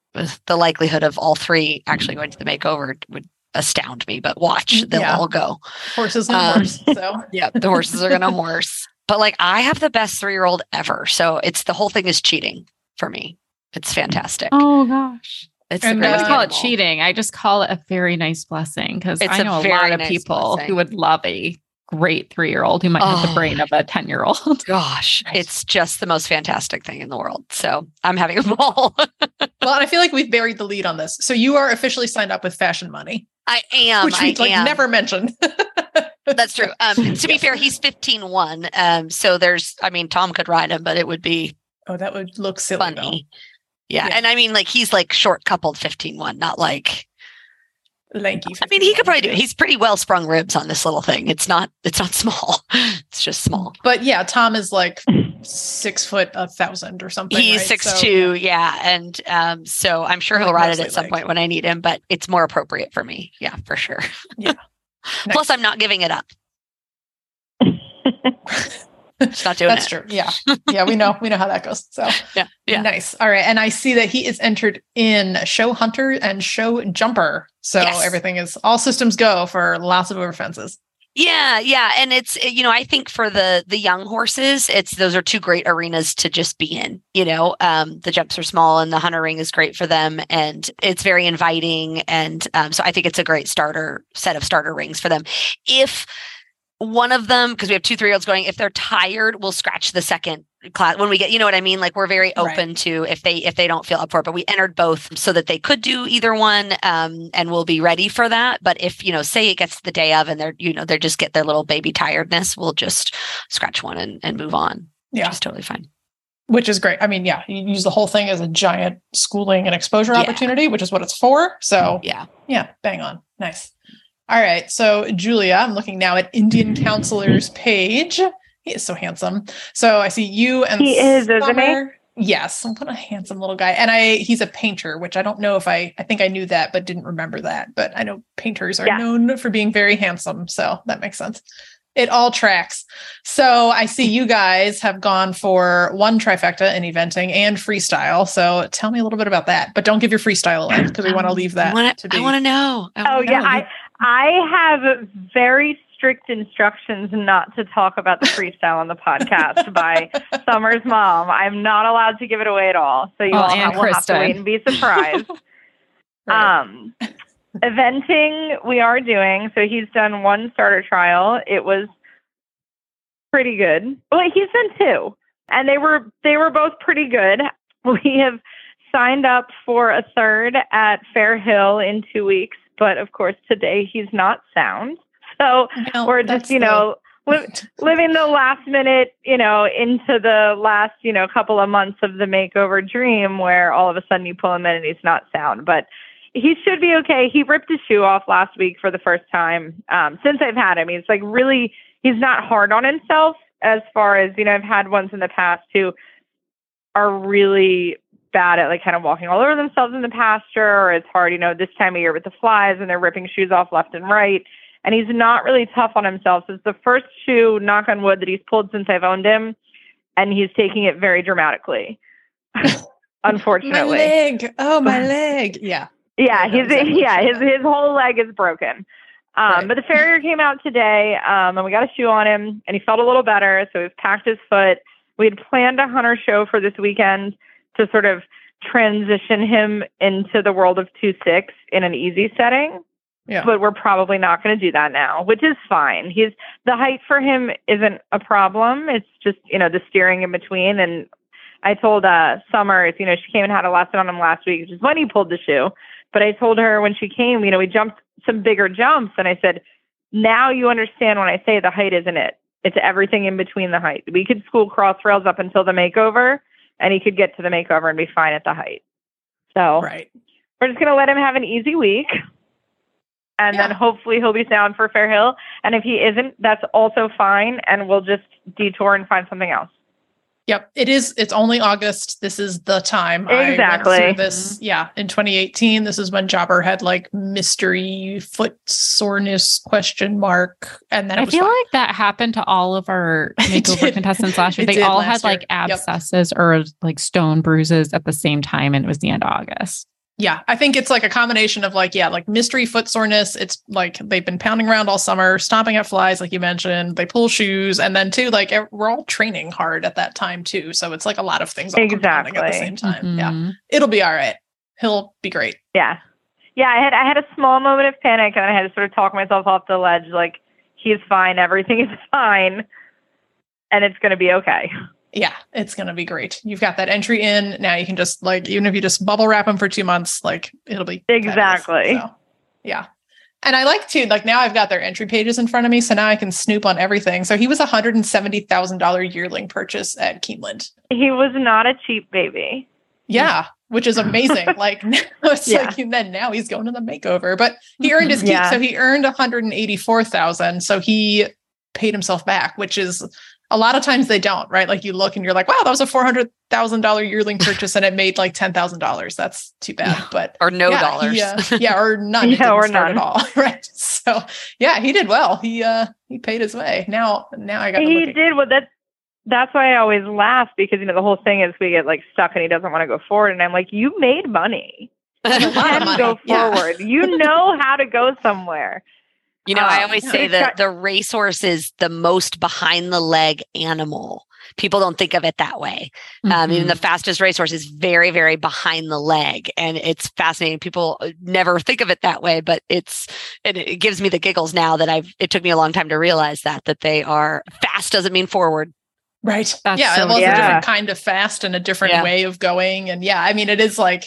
the likelihood of all three actually going to the makeover would astound me. But watch, they'll yeah. all go. Horses and um, horse. So yeah, the horses are gonna horse. But like I have the best three year old ever. So it's the whole thing is cheating for me. It's fantastic. Oh gosh. It's and I would call it cheating. I just call it a very nice blessing because I know a, a lot of nice people blessing. who would love a great three year old who might oh, have the brain of a 10 year old. Gosh, it's just the most fantastic thing in the world. So I'm having a ball. well, I feel like we've buried the lead on this. So you are officially signed up with Fashion Money. I am. Which we like am. never mentioned. That's true. Um, to be fair, he's 15 1. Um, so there's, I mean, Tom could ride him, but it would be. Oh, that would look silly. Funny. Yeah. yeah. And I mean, like, he's like short coupled 15 1, not like. Lanky. I mean, he could probably do it. He's pretty well sprung ribs on this little thing. It's not, it's not small. it's just small. But yeah, Tom is like six foot a thousand or something. He's right? six so, two, yeah. And um, so I'm sure he'll ride it at some point when I need him, but it's more appropriate for me. Yeah, for sure. Yeah. Nice. Plus, I'm not giving it up. Not doing That's it. true. Yeah. Yeah. We know, we know how that goes. So yeah. Yeah. Nice. All right. And I see that he is entered in show hunter and show jumper. So yes. everything is all systems go for lots of over fences. Yeah, yeah, and it's you know I think for the the young horses, it's those are two great arenas to just be in. You know, um, the jumps are small, and the hunter ring is great for them, and it's very inviting, and um, so I think it's a great starter set of starter rings for them. If one of them because we have two three year olds going if they're tired we'll scratch the second class when we get you know what i mean like we're very open right. to if they if they don't feel up for it but we entered both so that they could do either one um, and we'll be ready for that but if you know say it gets the day of and they're you know they're just get their little baby tiredness we'll just scratch one and, and move on yeah it's totally fine which is great i mean yeah you use the whole thing as a giant schooling and exposure yeah. opportunity which is what it's for so yeah yeah bang on nice all right. So, Julia, I'm looking now at Indian Counselor's page. He is so handsome. So I see you and he is, isn't he? Yes, what a handsome little guy. And I he's a painter, which I don't know if I I think I knew that, but didn't remember that. But I know painters are yeah. known for being very handsome. So that makes sense. It all tracks. So I see you guys have gone for one trifecta in eventing and freestyle. So tell me a little bit about that. But don't give your freestyle away because we want to um, leave that I wanna, to be. I want know. I oh yeah. I I have very strict instructions not to talk about the freestyle on the podcast by Summer's mom. I'm not allowed to give it away at all. So you all have, will have to wait and be surprised. right. Um, eventing we are doing. So he's done one starter trial. It was pretty good. Well, he's done two, and they were they were both pretty good. We have signed up for a third at Fair Hill in two weeks but of course today he's not sound. So no, we're just, you know, li- living the last minute, you know, into the last, you know, couple of months of the makeover dream where all of a sudden you pull him in and he's not sound. But he should be okay. He ripped his shoe off last week for the first time um, since I've had him. He's like really, he's not hard on himself as far as, you know, I've had ones in the past who are really bad at like kind of walking all over themselves in the pasture or it's hard, you know, this time of year with the flies and they're ripping shoes off left and right. And he's not really tough on himself. So it's the first shoe, knock on wood, that he's pulled since I've owned him and he's taking it very dramatically. Unfortunately, my leg. Oh, my leg. Yeah. Yeah, his exactly yeah his his whole leg is broken. Um, right. But the farrier came out today, um, and we got a shoe on him, and he felt a little better. So we've packed his foot. We had planned a hunter show for this weekend to sort of transition him into the world of two six in an easy setting. Yeah. But we're probably not going to do that now, which is fine. He's the height for him isn't a problem. It's just you know the steering in between. And I told uh, Summers, you know, she came and had a lesson on him last week, which is when he pulled the shoe. But I told her when she came, you know, we jumped some bigger jumps, and I said, now you understand when I say the height isn't it. It's everything in between the height. We could school Crossrails up until the makeover, and he could get to the makeover and be fine at the height. So right. we're just gonna let him have an easy week. And yeah. then hopefully he'll be sound for Fair Hill. And if he isn't, that's also fine. And we'll just detour and find something else. Yep, it is. It's only August. This is the time. Exactly. this, mm-hmm. yeah, in 2018. This is when Jobber had like mystery foot soreness question mark, and then I feel fine. like that happened to all of our makeover contestants last year. They all had year. like abscesses yep. or like stone bruises at the same time, and it was the end of August. Yeah, I think it's like a combination of like, yeah, like mystery foot soreness. It's like they've been pounding around all summer, stomping at flies, like you mentioned. They pull shoes, and then too, like we're all training hard at that time too. So it's like a lot of things all exactly at the same time. Mm-hmm. Yeah, it'll be all right. He'll be great. Yeah, yeah. I had I had a small moment of panic, and I had to sort of talk myself off the ledge. Like he's fine, everything is fine, and it's going to be okay yeah, it's going to be great. You've got that entry in. Now you can just like, even if you just bubble wrap them for two months, like it'll be exactly. So, yeah. And I like to, like now I've got their entry pages in front of me. So now I can snoop on everything. So he was a $170,000 yearling purchase at Keeneland. He was not a cheap baby. Yeah. Which is amazing. like it's yeah. like, and then now he's going to the makeover, but he earned his keep. Yeah. So he earned 184,000. So he paid himself back, which is a lot of times they don't, right? Like you look and you're like, wow, that was a four hundred thousand dollar yearling purchase and it made like ten thousand dollars. That's too bad, but or no yeah, dollars, he, uh, yeah, or none, yeah, or none at all, right? So yeah, he did well. He uh he paid his way. Now now I got he did well. That's that's why I always laugh because you know the whole thing is we get like stuck and he doesn't want to go forward, and I'm like, you made money. You can go forward. Yeah. you know how to go somewhere. You know, um, I always say that the racehorse is the most behind the leg animal. People don't think of it that way. Mm-hmm. Um, even the mm-hmm. fastest racehorse is very, very behind the leg, and it's fascinating. People uh, never think of it that way, but it's it, it gives me the giggles now that I've. It took me a long time to realize that that they are fast doesn't mean forward. Right. That's yeah. So, well, yeah. a different kind of fast and a different yeah. way of going, and yeah, I mean, it is like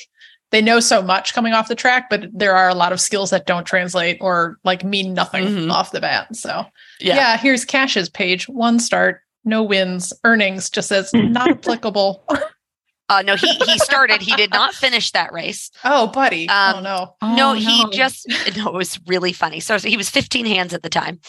they know so much coming off the track, but there are a lot of skills that don't translate or like mean nothing mm-hmm. off the bat. So yeah. yeah, here's Cash's page. One start, no wins, earnings just says not applicable. Uh, no, he he started. he did not finish that race. Oh, buddy. Um, oh no. No, oh, he no. just no. It was really funny. So, so he was 15 hands at the time,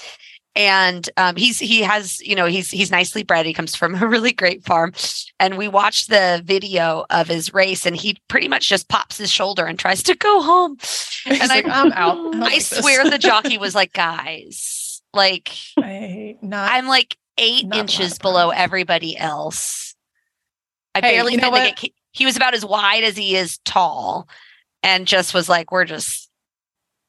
and um, he's he has you know he's he's nicely bred. He comes from a really great farm, and we watched the video of his race, and he pretty much just pops his shoulder and tries to go home. He's and like, I, am out. I like swear the jockey was like, guys, like I, not, I'm like eight inches below everybody else. I hey, barely you know get. He was about as wide as he is tall, and just was like, we're just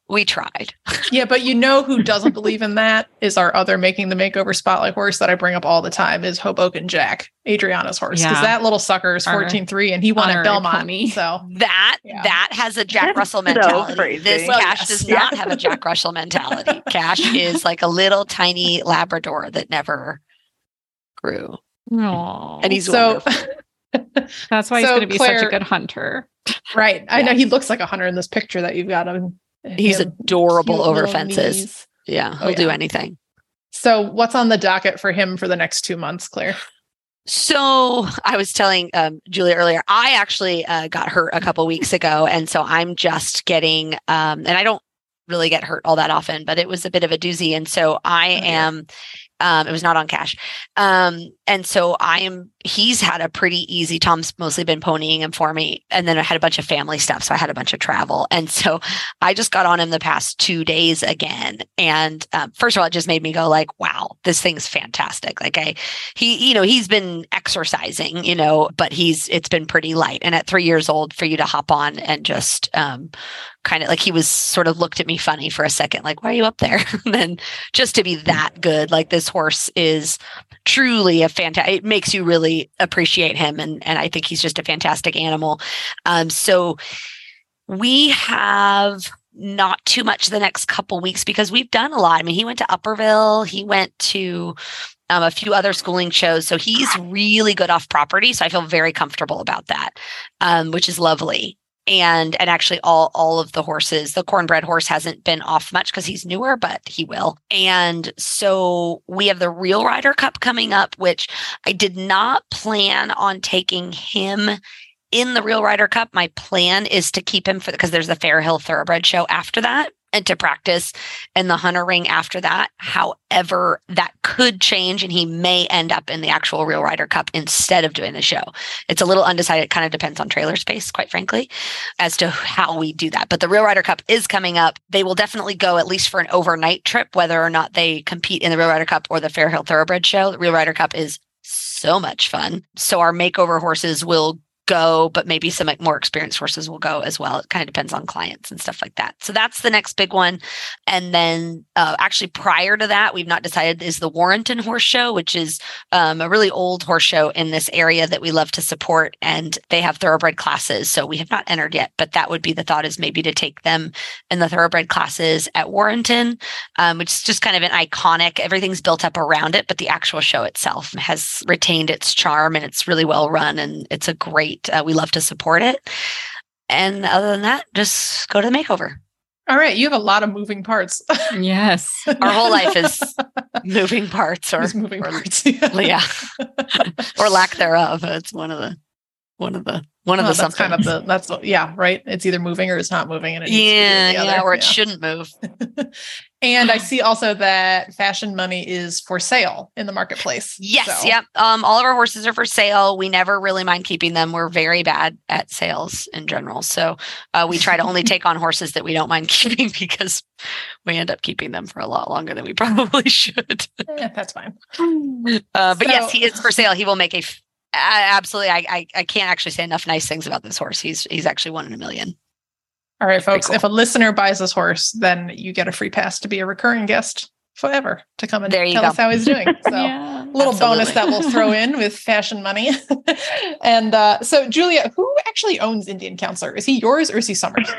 we tried. yeah, but you know who doesn't believe in that is our other making the makeover spotlight horse that I bring up all the time is Hoboken Jack, Adriana's horse. Because yeah. that little sucker is 14-3 and he won at Belmont. Pony. So that yeah. that has a Jack Russell mentality. So this well, Cash yes. does not have a Jack Russell mentality. Cash is like a little tiny Labrador that never grew. Aww. And he's so That's why he's going to be Clare, such a good hunter. Right. I know he looks like a hunter in this picture that you've got him He's adorable over fences. Knees. Yeah, he'll oh, yeah. do anything. So, what's on the docket for him for the next two months, Clare? So I was telling um, Julia earlier, I actually uh, got hurt a couple weeks ago, and so I'm just getting, um, and I don't really get hurt all that often, but it was a bit of a doozy, and so I oh, am. Um, it was not on cash, um, and so I am he's had a pretty easy tom's mostly been ponying him for me and then i had a bunch of family stuff so i had a bunch of travel. And so i just got on him the past two days again and um, first of all it just made me go like wow this thing's fantastic. Like i he you know he's been exercising you know but he's it's been pretty light. And at three years old for you to hop on and just um, kind of like he was sort of looked at me funny for a second like why are you up there? And then just to be that good like this horse is truly a fantastic it makes you really appreciate him and and i think he's just a fantastic animal. Um so we have not too much the next couple weeks because we've done a lot. I mean he went to upperville he went to um, a few other schooling shows so he's really good off property so i feel very comfortable about that um, which is lovely and and actually all all of the horses the cornbread horse hasn't been off much because he's newer but he will. And so we have the real rider cup coming up which i did not plan on taking him in the real rider cup. My plan is to keep him for because there's the fairhill thoroughbred show after that and to practice in the hunter ring after that. However, that could change and he may end up in the actual Real Rider Cup instead of doing the show. It's a little undecided. It kind of depends on trailer space, quite frankly, as to how we do that. But the Real Rider Cup is coming up. They will definitely go at least for an overnight trip, whether or not they compete in the Real Rider Cup or the Fairhill Thoroughbred Show. The Real Rider Cup is so much fun. So our makeover horses will go, but maybe some more experienced horses will go as well. It kind of depends on clients and stuff like that. So that's the next big one. And then uh, actually prior to that, we've not decided is the Warrenton Horse Show, which is um, a really old horse show in this area that we love to support. And they have thoroughbred classes. So we have not entered yet, but that would be the thought is maybe to take them in the thoroughbred classes at Warrenton, um, which is just kind of an iconic, everything's built up around it, but the actual show itself has retained its charm and it's really well run and it's a great great. Uh, we love to support it. And other than that, just go to the makeover. All right, you have a lot of moving parts. yes, our whole life is moving parts, or moving or, parts. yeah, or lack thereof. It's one of the one of the one of the that's kind of the that's yeah right it's either moving or it's not moving and it yeah yeah or it yeah. shouldn't move and i see also that fashion money is for sale in the marketplace yes so. yep um all of our horses are for sale we never really mind keeping them we're very bad at sales in general so uh, we try to only take on horses that we don't mind keeping because we end up keeping them for a lot longer than we probably should yeah, that's fine uh, but so, yes he is for sale he will make a absolutely. I, I, I can't actually say enough nice things about this horse. He's he's actually one in a million. All right, folks. Cool. If a listener buys this horse, then you get a free pass to be a recurring guest forever to come and tell go. us how he's doing. So yeah, little absolutely. bonus that we'll throw in with fashion money. and uh, so, Julia, who actually owns Indian Counselor? Is he yours or is he Summers?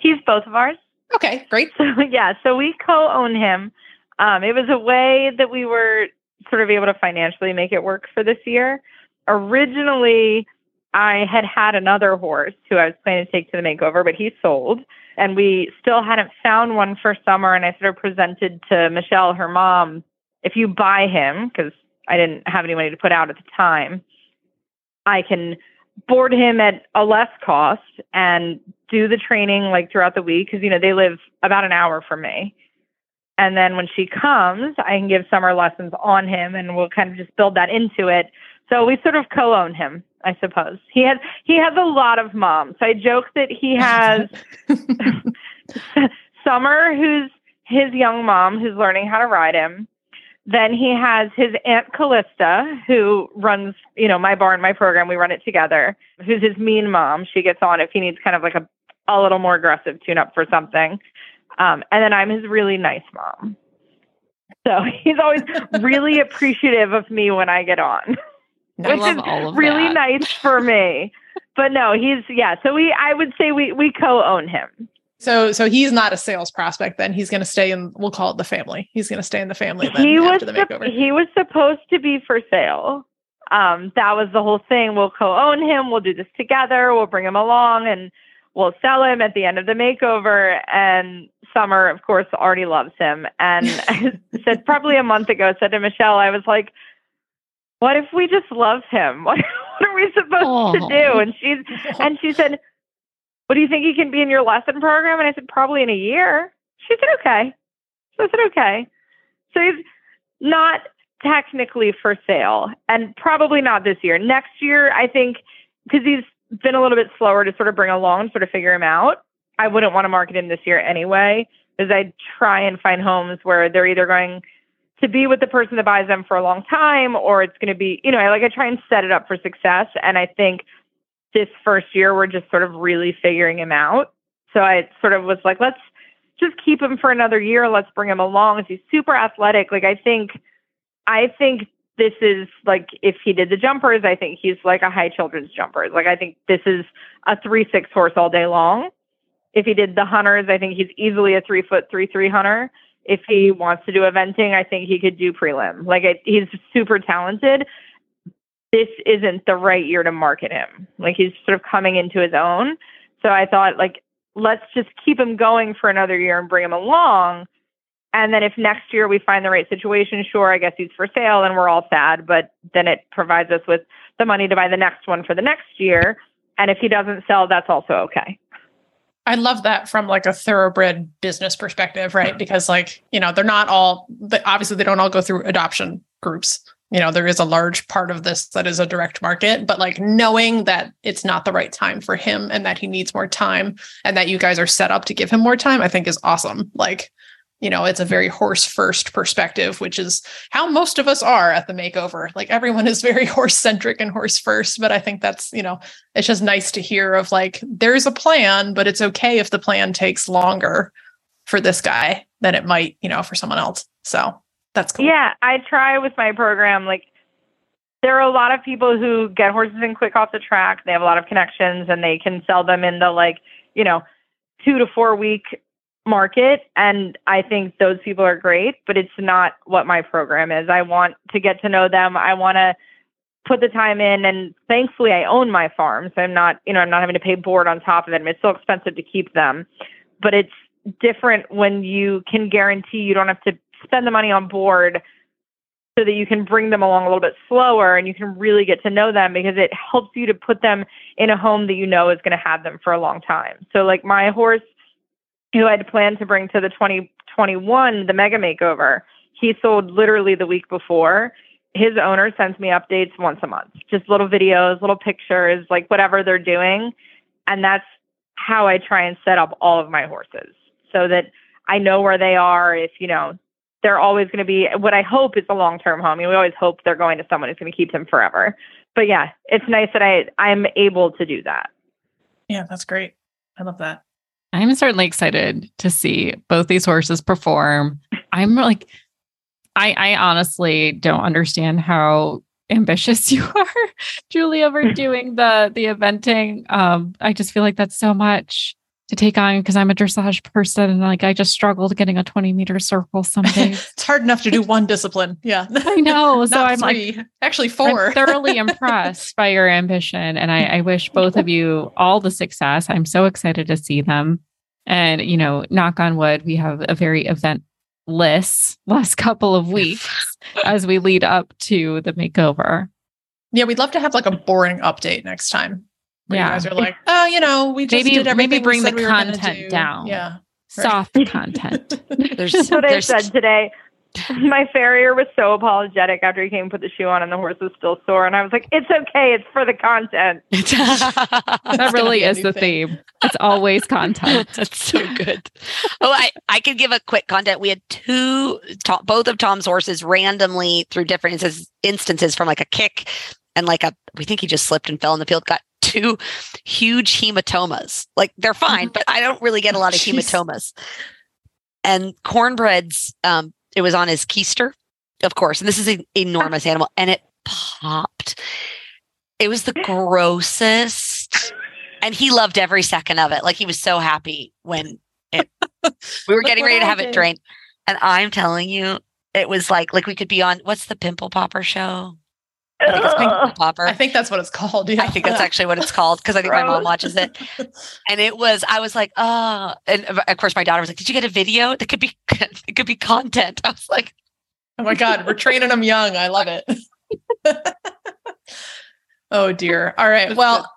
he's both of ours. Okay, great. So yeah, so we co-own him. Um, it was a way that we were sort of able to financially make it work for this year. Originally, I had had another horse who I was planning to take to the makeover, but he sold. And we still hadn't found one for summer. And I sort of presented to Michelle, her mom, if you buy him, because I didn't have any money to put out at the time, I can board him at a less cost and do the training like throughout the week because you know they live about an hour from me and then when she comes, I can give summer lessons on him and we'll kind of just build that into it. So we sort of co-own him, I suppose. He has he has a lot of moms. I joke that he has Summer, who's his young mom, who's learning how to ride him. Then he has his aunt Callista, who runs, you know, my barn, my program. We run it together. Who's his mean mom? She gets on if he needs kind of like a a little more aggressive tune up for something. Um, and then I'm his really nice mom. So he's always really appreciative of me when I get on, I which is really that. nice for me. but no, he's yeah. So we, I would say we we co-own him. So so he's not a sales prospect. Then he's going to stay in. We'll call it the family. He's going to stay in the family. Then he was the makeover. he was supposed to be for sale. Um, that was the whole thing. We'll co-own him. We'll do this together. We'll bring him along and we'll sell him at the end of the makeover. And Summer, of course, already loves him. And I said probably a month ago, said to Michelle, I was like, what if we just love him? What, what are we supposed oh. to do? And she's and she said, What do you think he can be in your lesson program? And I said, Probably in a year. She said, Okay. So I said, Okay. So he's not technically for sale and probably not this year. Next year, I think, because he's been a little bit slower to sort of bring along, sort of figure him out. I wouldn't want to market him this year anyway, because I'd try and find homes where they're either going to be with the person that buys them for a long time or it's going to be, you know, like I try and set it up for success. And I think this first year, we're just sort of really figuring him out. So I sort of was like, let's just keep him for another year. Let's bring him along. He's super athletic. Like I think, I think this is like if he did the jumpers, I think he's like a high children's jumpers. Like I think this is a three six horse all day long. If he did the hunters, I think he's easily a three foot three three hunter. If he wants to do eventing, I think he could do prelim. Like it, he's super talented. This isn't the right year to market him. Like he's sort of coming into his own. So I thought like let's just keep him going for another year and bring him along. And then if next year we find the right situation, sure, I guess he's for sale and we're all sad, but then it provides us with the money to buy the next one for the next year. And if he doesn't sell, that's also okay. I love that from like a thoroughbred business perspective, right? Because like, you know, they're not all obviously they don't all go through adoption groups. You know, there is a large part of this that is a direct market, but like knowing that it's not the right time for him and that he needs more time and that you guys are set up to give him more time, I think is awesome. Like you know, it's a very horse first perspective, which is how most of us are at the makeover. Like everyone is very horse centric and horse first, but I think that's, you know, it's just nice to hear of like, there's a plan, but it's okay if the plan takes longer for this guy than it might, you know, for someone else. So that's cool. Yeah, I try with my program. Like, there are a lot of people who get horses in quick off the track. They have a lot of connections and they can sell them in the like, you know, two to four week market and I think those people are great, but it's not what my program is. I want to get to know them. I want to put the time in and thankfully I own my farm. So I'm not, you know, I'm not having to pay board on top of it. it's so expensive to keep them. But it's different when you can guarantee you don't have to spend the money on board so that you can bring them along a little bit slower and you can really get to know them because it helps you to put them in a home that you know is going to have them for a long time. So like my horse who I'd planned to bring to the 2021, the mega makeover, he sold literally the week before. His owner sends me updates once a month, just little videos, little pictures, like whatever they're doing. And that's how I try and set up all of my horses so that I know where they are. If, you know, they're always going to be what I hope is a long term home. I mean, we always hope they're going to someone who's going to keep them forever. But yeah, it's nice that I I'm able to do that. Yeah, that's great. I love that. I'm certainly excited to see both these horses perform. I'm like, I, I honestly don't understand how ambitious you are, Julie, over doing the the eventing. Um, I just feel like that's so much to take on because I'm a dressage person and like I just struggled getting a 20 meter circle some days. it's hard enough to do one discipline. Yeah. I know. so I'm three. like actually 4 I'm thoroughly impressed by your ambition. And I, I wish both of you all the success. I'm so excited to see them. And, you know, knock on wood, we have a very eventless last couple of weeks as we lead up to the makeover. Yeah, we'd love to have like a boring update next time yeah. you guys are like, oh, you know, we just maybe, did everything. Maybe bring the we content down. Yeah. Soft content. There's, That's what I said today. My farrier was so apologetic after he came and put the shoe on and the horse was still sore. And I was like, it's okay. It's for the content. that really is the thing. theme. It's always content. That's so good. Oh, I, I could give a quick content. We had two, both of Tom's horses randomly through different instances from like a kick and like a, we think he just slipped and fell in the field, got two huge hematomas. Like they're fine, but I don't really get a lot of hematomas. And cornbread's, um, it was on his keister, of course, and this is an enormous animal, and it popped. It was the grossest, and he loved every second of it. Like he was so happy when it, we were getting ready to have it drained. And I'm telling you, it was like like we could be on what's the pimple popper show? I think, it's Popper. I think that's what it's called. Yeah. I think that's actually what it's called because I think my mom watches it. And it was, I was like, oh, and of course my daughter was like, "Did you get a video? That could be, it could be content." I was like, "Oh my god, we're training them young. I love it." oh dear. All right. Well,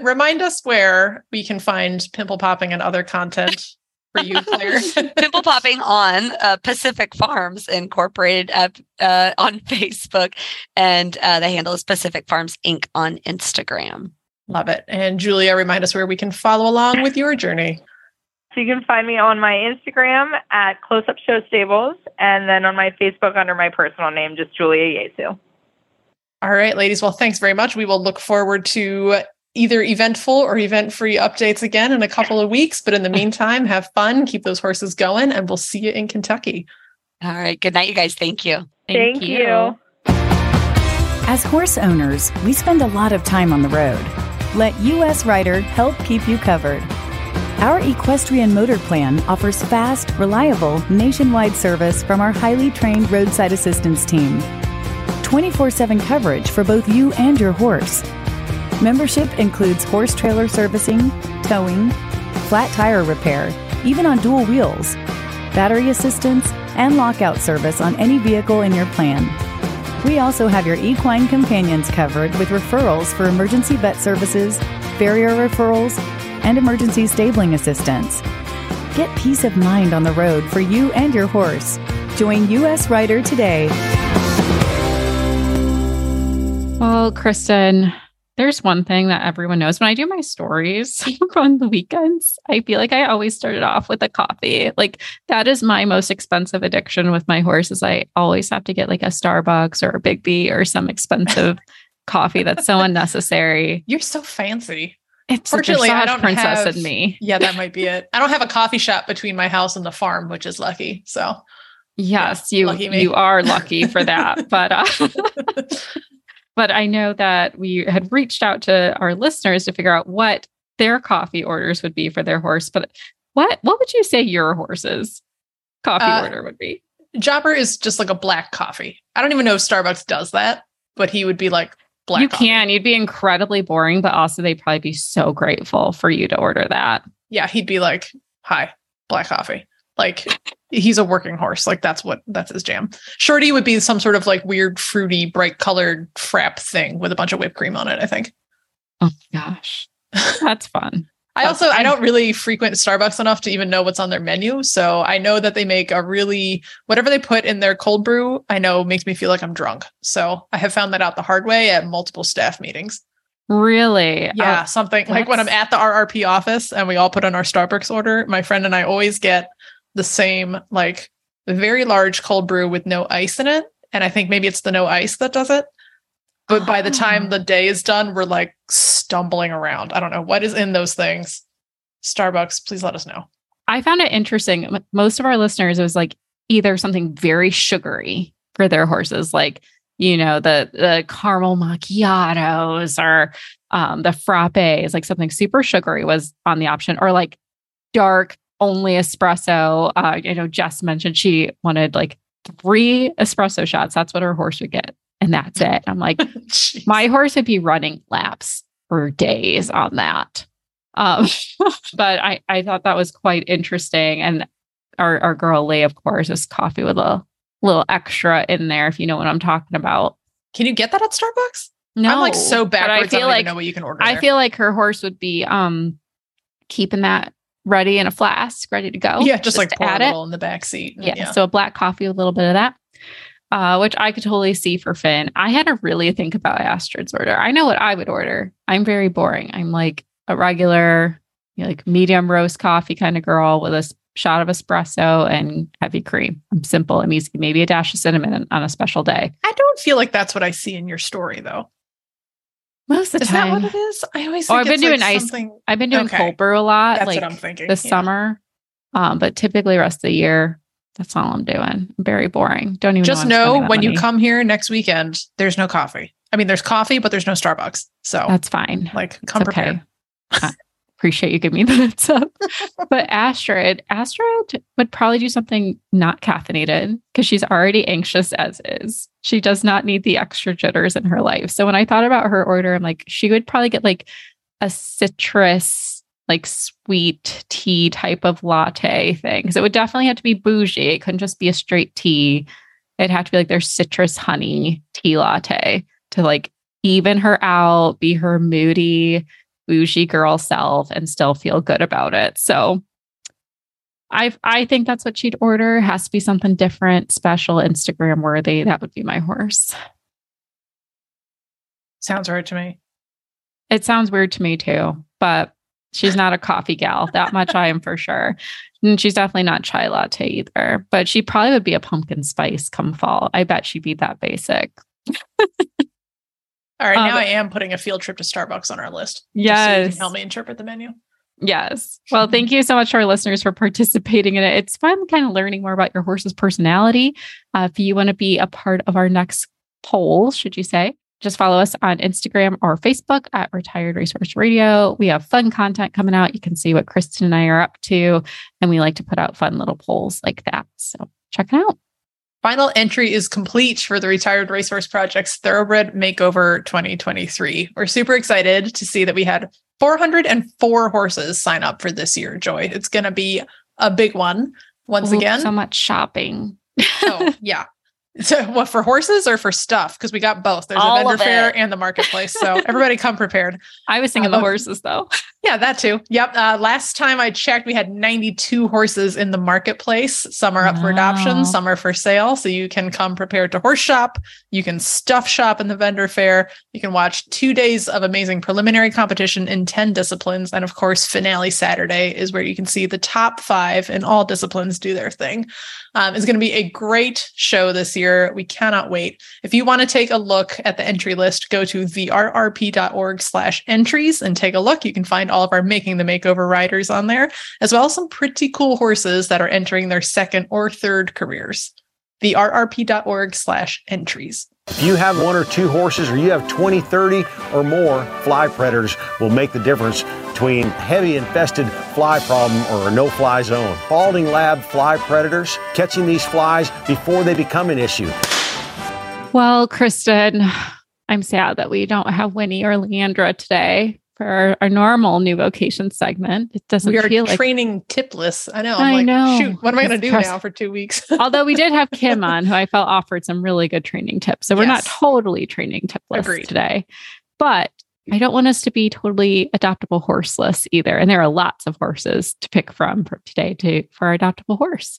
remind us where we can find pimple popping and other content for you, Clare. Pimple popping on uh, Pacific Farms Incorporated uh, uh, on Facebook, and uh, the handle is Pacific Farms Inc. on Instagram. Love it. And Julia, remind us where we can follow along with your journey. So you can find me on my Instagram at Close Up Show Stables, and then on my Facebook under my personal name, just Julia Jesu. All right, ladies. Well, thanks very much. We will look forward to either eventful or event free updates again in a couple of weeks. But in the meantime, have fun, keep those horses going, and we'll see you in Kentucky. All right. Good night, you guys. Thank you. Thank, Thank you. you. As horse owners, we spend a lot of time on the road. Let US Rider help keep you covered. Our equestrian motor plan offers fast, reliable, nationwide service from our highly trained roadside assistance team. 24 7 coverage for both you and your horse Membership includes horse trailer servicing, towing, flat tire repair, even on dual wheels, battery assistance, and lockout service on any vehicle in your plan. We also have your equine companions covered with referrals for emergency vet services, farrier referrals, and emergency stabling assistance. Get peace of mind on the road for you and your horse. Join US Rider today. Well, Kristen, there's one thing that everyone knows when I do my stories on the weekends, I feel like I always started off with a coffee. Like that is my most expensive addiction with my horse is I always have to get like a Starbucks or a Big B or some expensive coffee that's so unnecessary. You're so fancy. It's Fortunately, I don't princess have, in me. Yeah, that might be it. I don't have a coffee shop between my house and the farm, which is lucky. So Yes, yeah, you you are lucky for that. but uh, but I know that we had reached out to our listeners to figure out what their coffee orders would be for their horse. But what what would you say your horse's coffee uh, order would be? Jobber is just like a black coffee. I don't even know if Starbucks does that, but he would be like black. You coffee. can. You'd be incredibly boring, but also they'd probably be so grateful for you to order that. Yeah, he'd be like, "Hi, black coffee." Like he's a working horse. Like that's what that's his jam. Shorty would be some sort of like weird, fruity, bright colored frap thing with a bunch of whipped cream on it. I think. Oh gosh, that's fun. I also I don't really frequent Starbucks enough to even know what's on their menu. So I know that they make a really whatever they put in their cold brew, I know makes me feel like I'm drunk. So I have found that out the hard way at multiple staff meetings. Really? Yeah, oh, something like when I'm at the RRP office and we all put in our Starbucks order, my friend and I always get the same like very large cold brew with no ice in it. And I think maybe it's the no ice that does it. But by the time the day is done, we're like stumbling around. I don't know what is in those things. Starbucks, please let us know. I found it interesting. Most of our listeners, it was like either something very sugary for their horses, like, you know, the the caramel macchiatos or um, the frappes, like something super sugary was on the option, or like dark only espresso. Uh, you know, Jess mentioned she wanted like three espresso shots. That's what her horse would get. And that's it. I'm like, my horse would be running laps for days on that. Um, but I, I thought that was quite interesting. And our, our girl Lee, of course, is coffee with a little extra in there, if you know what I'm talking about. Can you get that at Starbucks? No, I'm like so backwards. I feel I like know what you can order. I there. feel like her horse would be um keeping that ready in a flask, ready to go. Yeah, just, just like pour add it. in the back seat. Yeah, yeah, so a black coffee a little bit of that, uh, which I could totally see for Finn. I had to really think about Astrid's order. I know what I would order. I'm very boring. I'm like a regular, you know, like medium roast coffee kind of girl with a shot of espresso and heavy cream. I'm simple. I'm easy. Maybe a dash of cinnamon on a special day. I don't feel like that's what I see in your story, though. Most of the is time. Is that what it is? I always. Oh, I've been doing like ice. Something... I've been doing okay. cold brew a lot. That's like what I'm thinking. This yeah. summer, um, but typically rest of the year, that's all I'm doing. Very boring. Don't even just know, know when money. you come here next weekend. There's no coffee. I mean, there's coffee, but there's no Starbucks. So that's fine. Like, come it's prepared. Okay. Appreciate you giving me the heads up. but Astrid, Astrid would probably do something not caffeinated because she's already anxious as is. She does not need the extra jitters in her life. So when I thought about her order, I'm like, she would probably get like a citrus, like sweet tea type of latte thing. Because it would definitely have to be bougie. It couldn't just be a straight tea. It'd have to be like their citrus honey tea latte to like even her out, be her moody bougie girl self and still feel good about it. So I I think that's what she'd order. Has to be something different, special, Instagram worthy. That would be my horse. Sounds weird to me. It sounds weird to me too, but she's not a coffee gal. That much I am for sure. And she's definitely not chai latte either. But she probably would be a pumpkin spice come fall. I bet she'd be that basic. All right, um, now I am putting a field trip to Starbucks on our list. Yes. So help me interpret the menu. Yes. Well, thank you so much to our listeners for participating in it. It's fun kind of learning more about your horse's personality. Uh, if you want to be a part of our next poll, should you say, just follow us on Instagram or Facebook at Retired Racehorse Radio. We have fun content coming out. You can see what Kristen and I are up to, and we like to put out fun little polls like that. So check it out. Final entry is complete for the Retired Racehorse Project's Thoroughbred Makeover 2023. We're super excited to see that we had 404 horses sign up for this year, Joy. It's going to be a big one once Ooh, again. So much shopping. oh, yeah. So what for horses or for stuff? Because we got both. There's All a vendor fair and the marketplace. So everybody come prepared. I was thinking uh, the horses though. Yeah, that too. Yep. Uh, last time I checked, we had 92 horses in the marketplace. Some are up wow. for adoption, some are for sale. So you can come prepared to horse shop. You can stuff shop in the vendor fair. You can watch two days of amazing preliminary competition in 10 disciplines. And of course, finale Saturday is where you can see the top five in all disciplines do their thing. Um, it's going to be a great show this year. We cannot wait. If you want to take a look at the entry list, go to therrp.org slash entries and take a look. You can find all of our Making the Makeover riders on there, as well as some pretty cool horses that are entering their second or third careers. The rrp.org slash entries. If you have one or two horses or you have 20, 30 or more, fly predators will make the difference between heavy infested fly problem or a no fly zone. Spalding lab fly predators, catching these flies before they become an issue. Well, Kristen, I'm sad that we don't have Winnie or Leandra today for our, our, normal new vocation segment. It doesn't we are feel like training tipless. I know. I'm I like, know. Shoot, what am I going to do now for two weeks? Although we did have Kim on, who I felt offered some really good training tips. So we're yes. not totally training tipless Agreed. today, but I don't want us to be totally adoptable horseless either. And there are lots of horses to pick from for today to for our adoptable horse.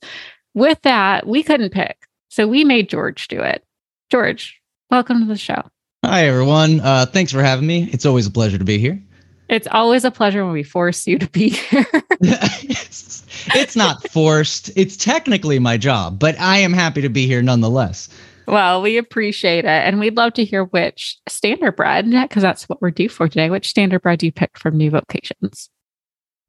With that, we couldn't pick, so we made George do it. George, welcome to the show. Hi, everyone. Uh, thanks for having me. It's always a pleasure to be here. It's always a pleasure when we force you to be here. it's, it's not forced. It's technically my job, but I am happy to be here nonetheless. Well, we appreciate it. And we'd love to hear which standardbred, because that's what we're due for today. Which standardbred you picked from New Vocations?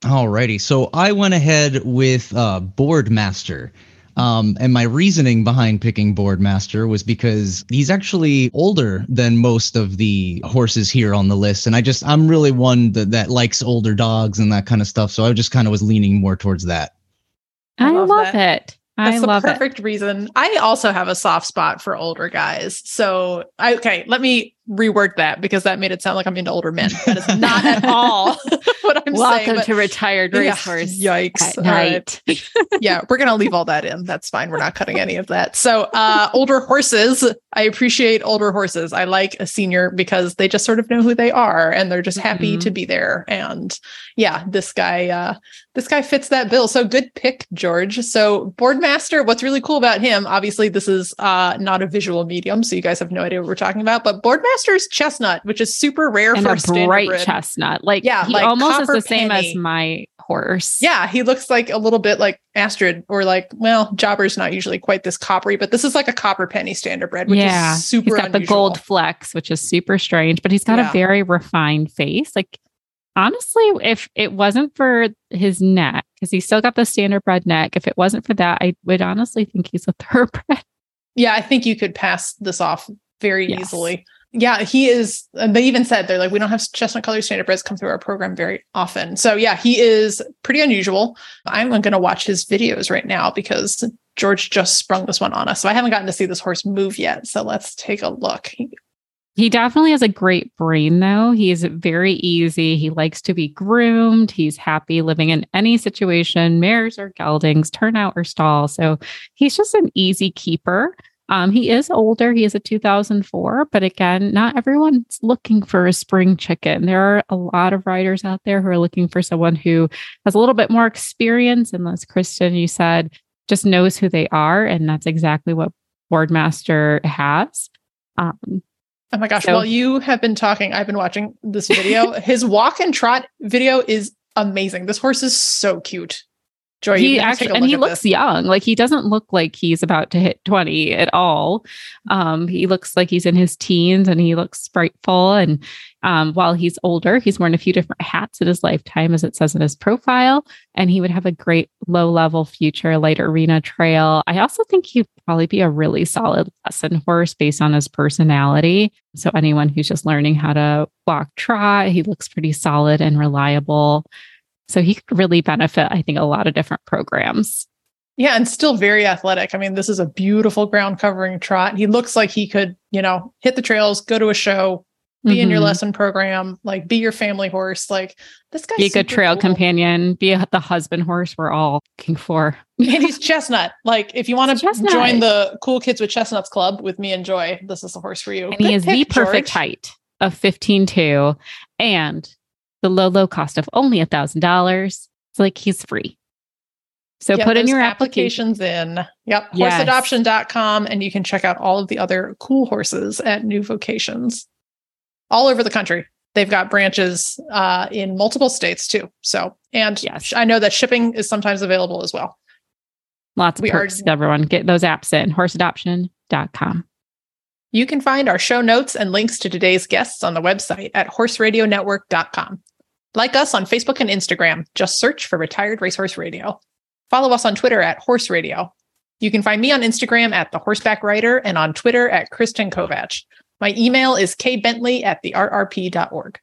Alrighty. So I went ahead with uh, Boardmaster. Um, and my reasoning behind picking Boardmaster was because he's actually older than most of the horses here on the list. And I just, I'm really one that, that likes older dogs and that kind of stuff. So I just kind of was leaning more towards that. I, I love, love it. That's I the love perfect it. reason. I also have a soft spot for older guys. So, I, okay, let me rework that because that made it sound like I'm into older men. That is not at all what I'm Welcome saying. Welcome to retired racehorse. Yeah, yikes! Right. yeah, we're gonna leave all that in. That's fine. We're not cutting any of that. So, uh, older horses. I appreciate older horses. I like a senior because they just sort of know who they are and they're just happy mm-hmm. to be there. And yeah, this guy, uh, this guy fits that bill. So good pick, George. So Boardmaster. What's really cool about him? Obviously, this is uh, not a visual medium, so you guys have no idea what we're talking about. But Boardmaster Master's chestnut, which is super rare and for a bright chestnut. Like yeah, he like almost is the same penny. as my horse. Yeah, he looks like a little bit like Astrid, or like well, Jobber's not usually quite this coppery, but this is like a copper penny standardbred, which yeah. is super. He's got unusual. the gold flecks, which is super strange, but he's got yeah. a very refined face. Like honestly, if it wasn't for his neck, because he's still got the standardbred neck, if it wasn't for that, I would honestly think he's a thoroughbred. Yeah, I think you could pass this off very yes. easily yeah, he is. Uh, they even said they're like, we don't have chestnut color standardbreds come through our program very often. So yeah, he is pretty unusual. I'm going to watch his videos right now because George just sprung this one on us. So I haven't gotten to see this horse move yet. So let's take a look. He definitely has a great brain, though. He is very easy. He likes to be groomed. He's happy living in any situation, mares or geldings, turnout or stall. So he's just an easy keeper. Um, he is older. He is a 2004, but again, not everyone's looking for a spring chicken. There are a lot of riders out there who are looking for someone who has a little bit more experience. And as Kristen, you said, just knows who they are. And that's exactly what Boardmaster has. Um, oh my gosh. So, while you have been talking, I've been watching this video. His walk and trot video is amazing. This horse is so cute. Joy, he actually and he looks this. young. Like he doesn't look like he's about to hit 20 at all. Um, he looks like he's in his teens and he looks spriteful. And um, while he's older, he's worn a few different hats in his lifetime, as it says in his profile. And he would have a great low level future, light arena trail. I also think he'd probably be a really solid lesson horse based on his personality. So anyone who's just learning how to walk trot, he looks pretty solid and reliable. So he could really benefit, I think, a lot of different programs. Yeah, and still very athletic. I mean, this is a beautiful ground covering trot. He looks like he could, you know, hit the trails, go to a show, be mm-hmm. in your mm-hmm. lesson program, like be your family horse. Like this guy, be a good trail cool. companion, be a, the husband horse we're all looking for. and he's chestnut. Like if you want to join the cool kids with chestnuts club with me and Joy, this is the horse for you. And good he is pick, the perfect George. height of 15.2 and the low, low cost of only a thousand dollars. It's like he's free. So put in your applications in. Yep. Yes. Horseadoption.com. And you can check out all of the other cool horses at New Vocations all over the country. They've got branches uh, in multiple states too. So, and yes. I know that shipping is sometimes available as well. Lots of we perks, are, everyone. Get those apps in horseadoption.com. You can find our show notes and links to today's guests on the website at horseradionetwork.com. Like us on Facebook and Instagram. Just search for Retired Racehorse Radio. Follow us on Twitter at Horse Radio. You can find me on Instagram at The Horseback Writer and on Twitter at Kristen Kovatch. My email is kbentley at therrp.org.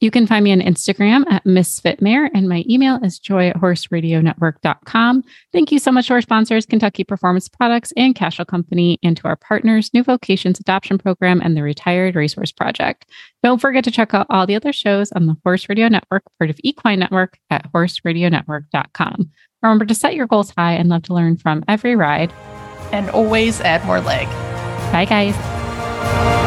You can find me on Instagram at MisfitMare, and my email is joy at horseradionetwork.com. Thank you so much to our sponsors, Kentucky Performance Products and Cashel Company, and to our partners, New Vocations Adoption Program and the Retired Racehorse Project. Don't forget to check out all the other shows on the Horse Radio Network, part of Equine Network, at horseradionetwork.com. Remember to set your goals high and love to learn from every ride. And always add more leg. Bye, guys.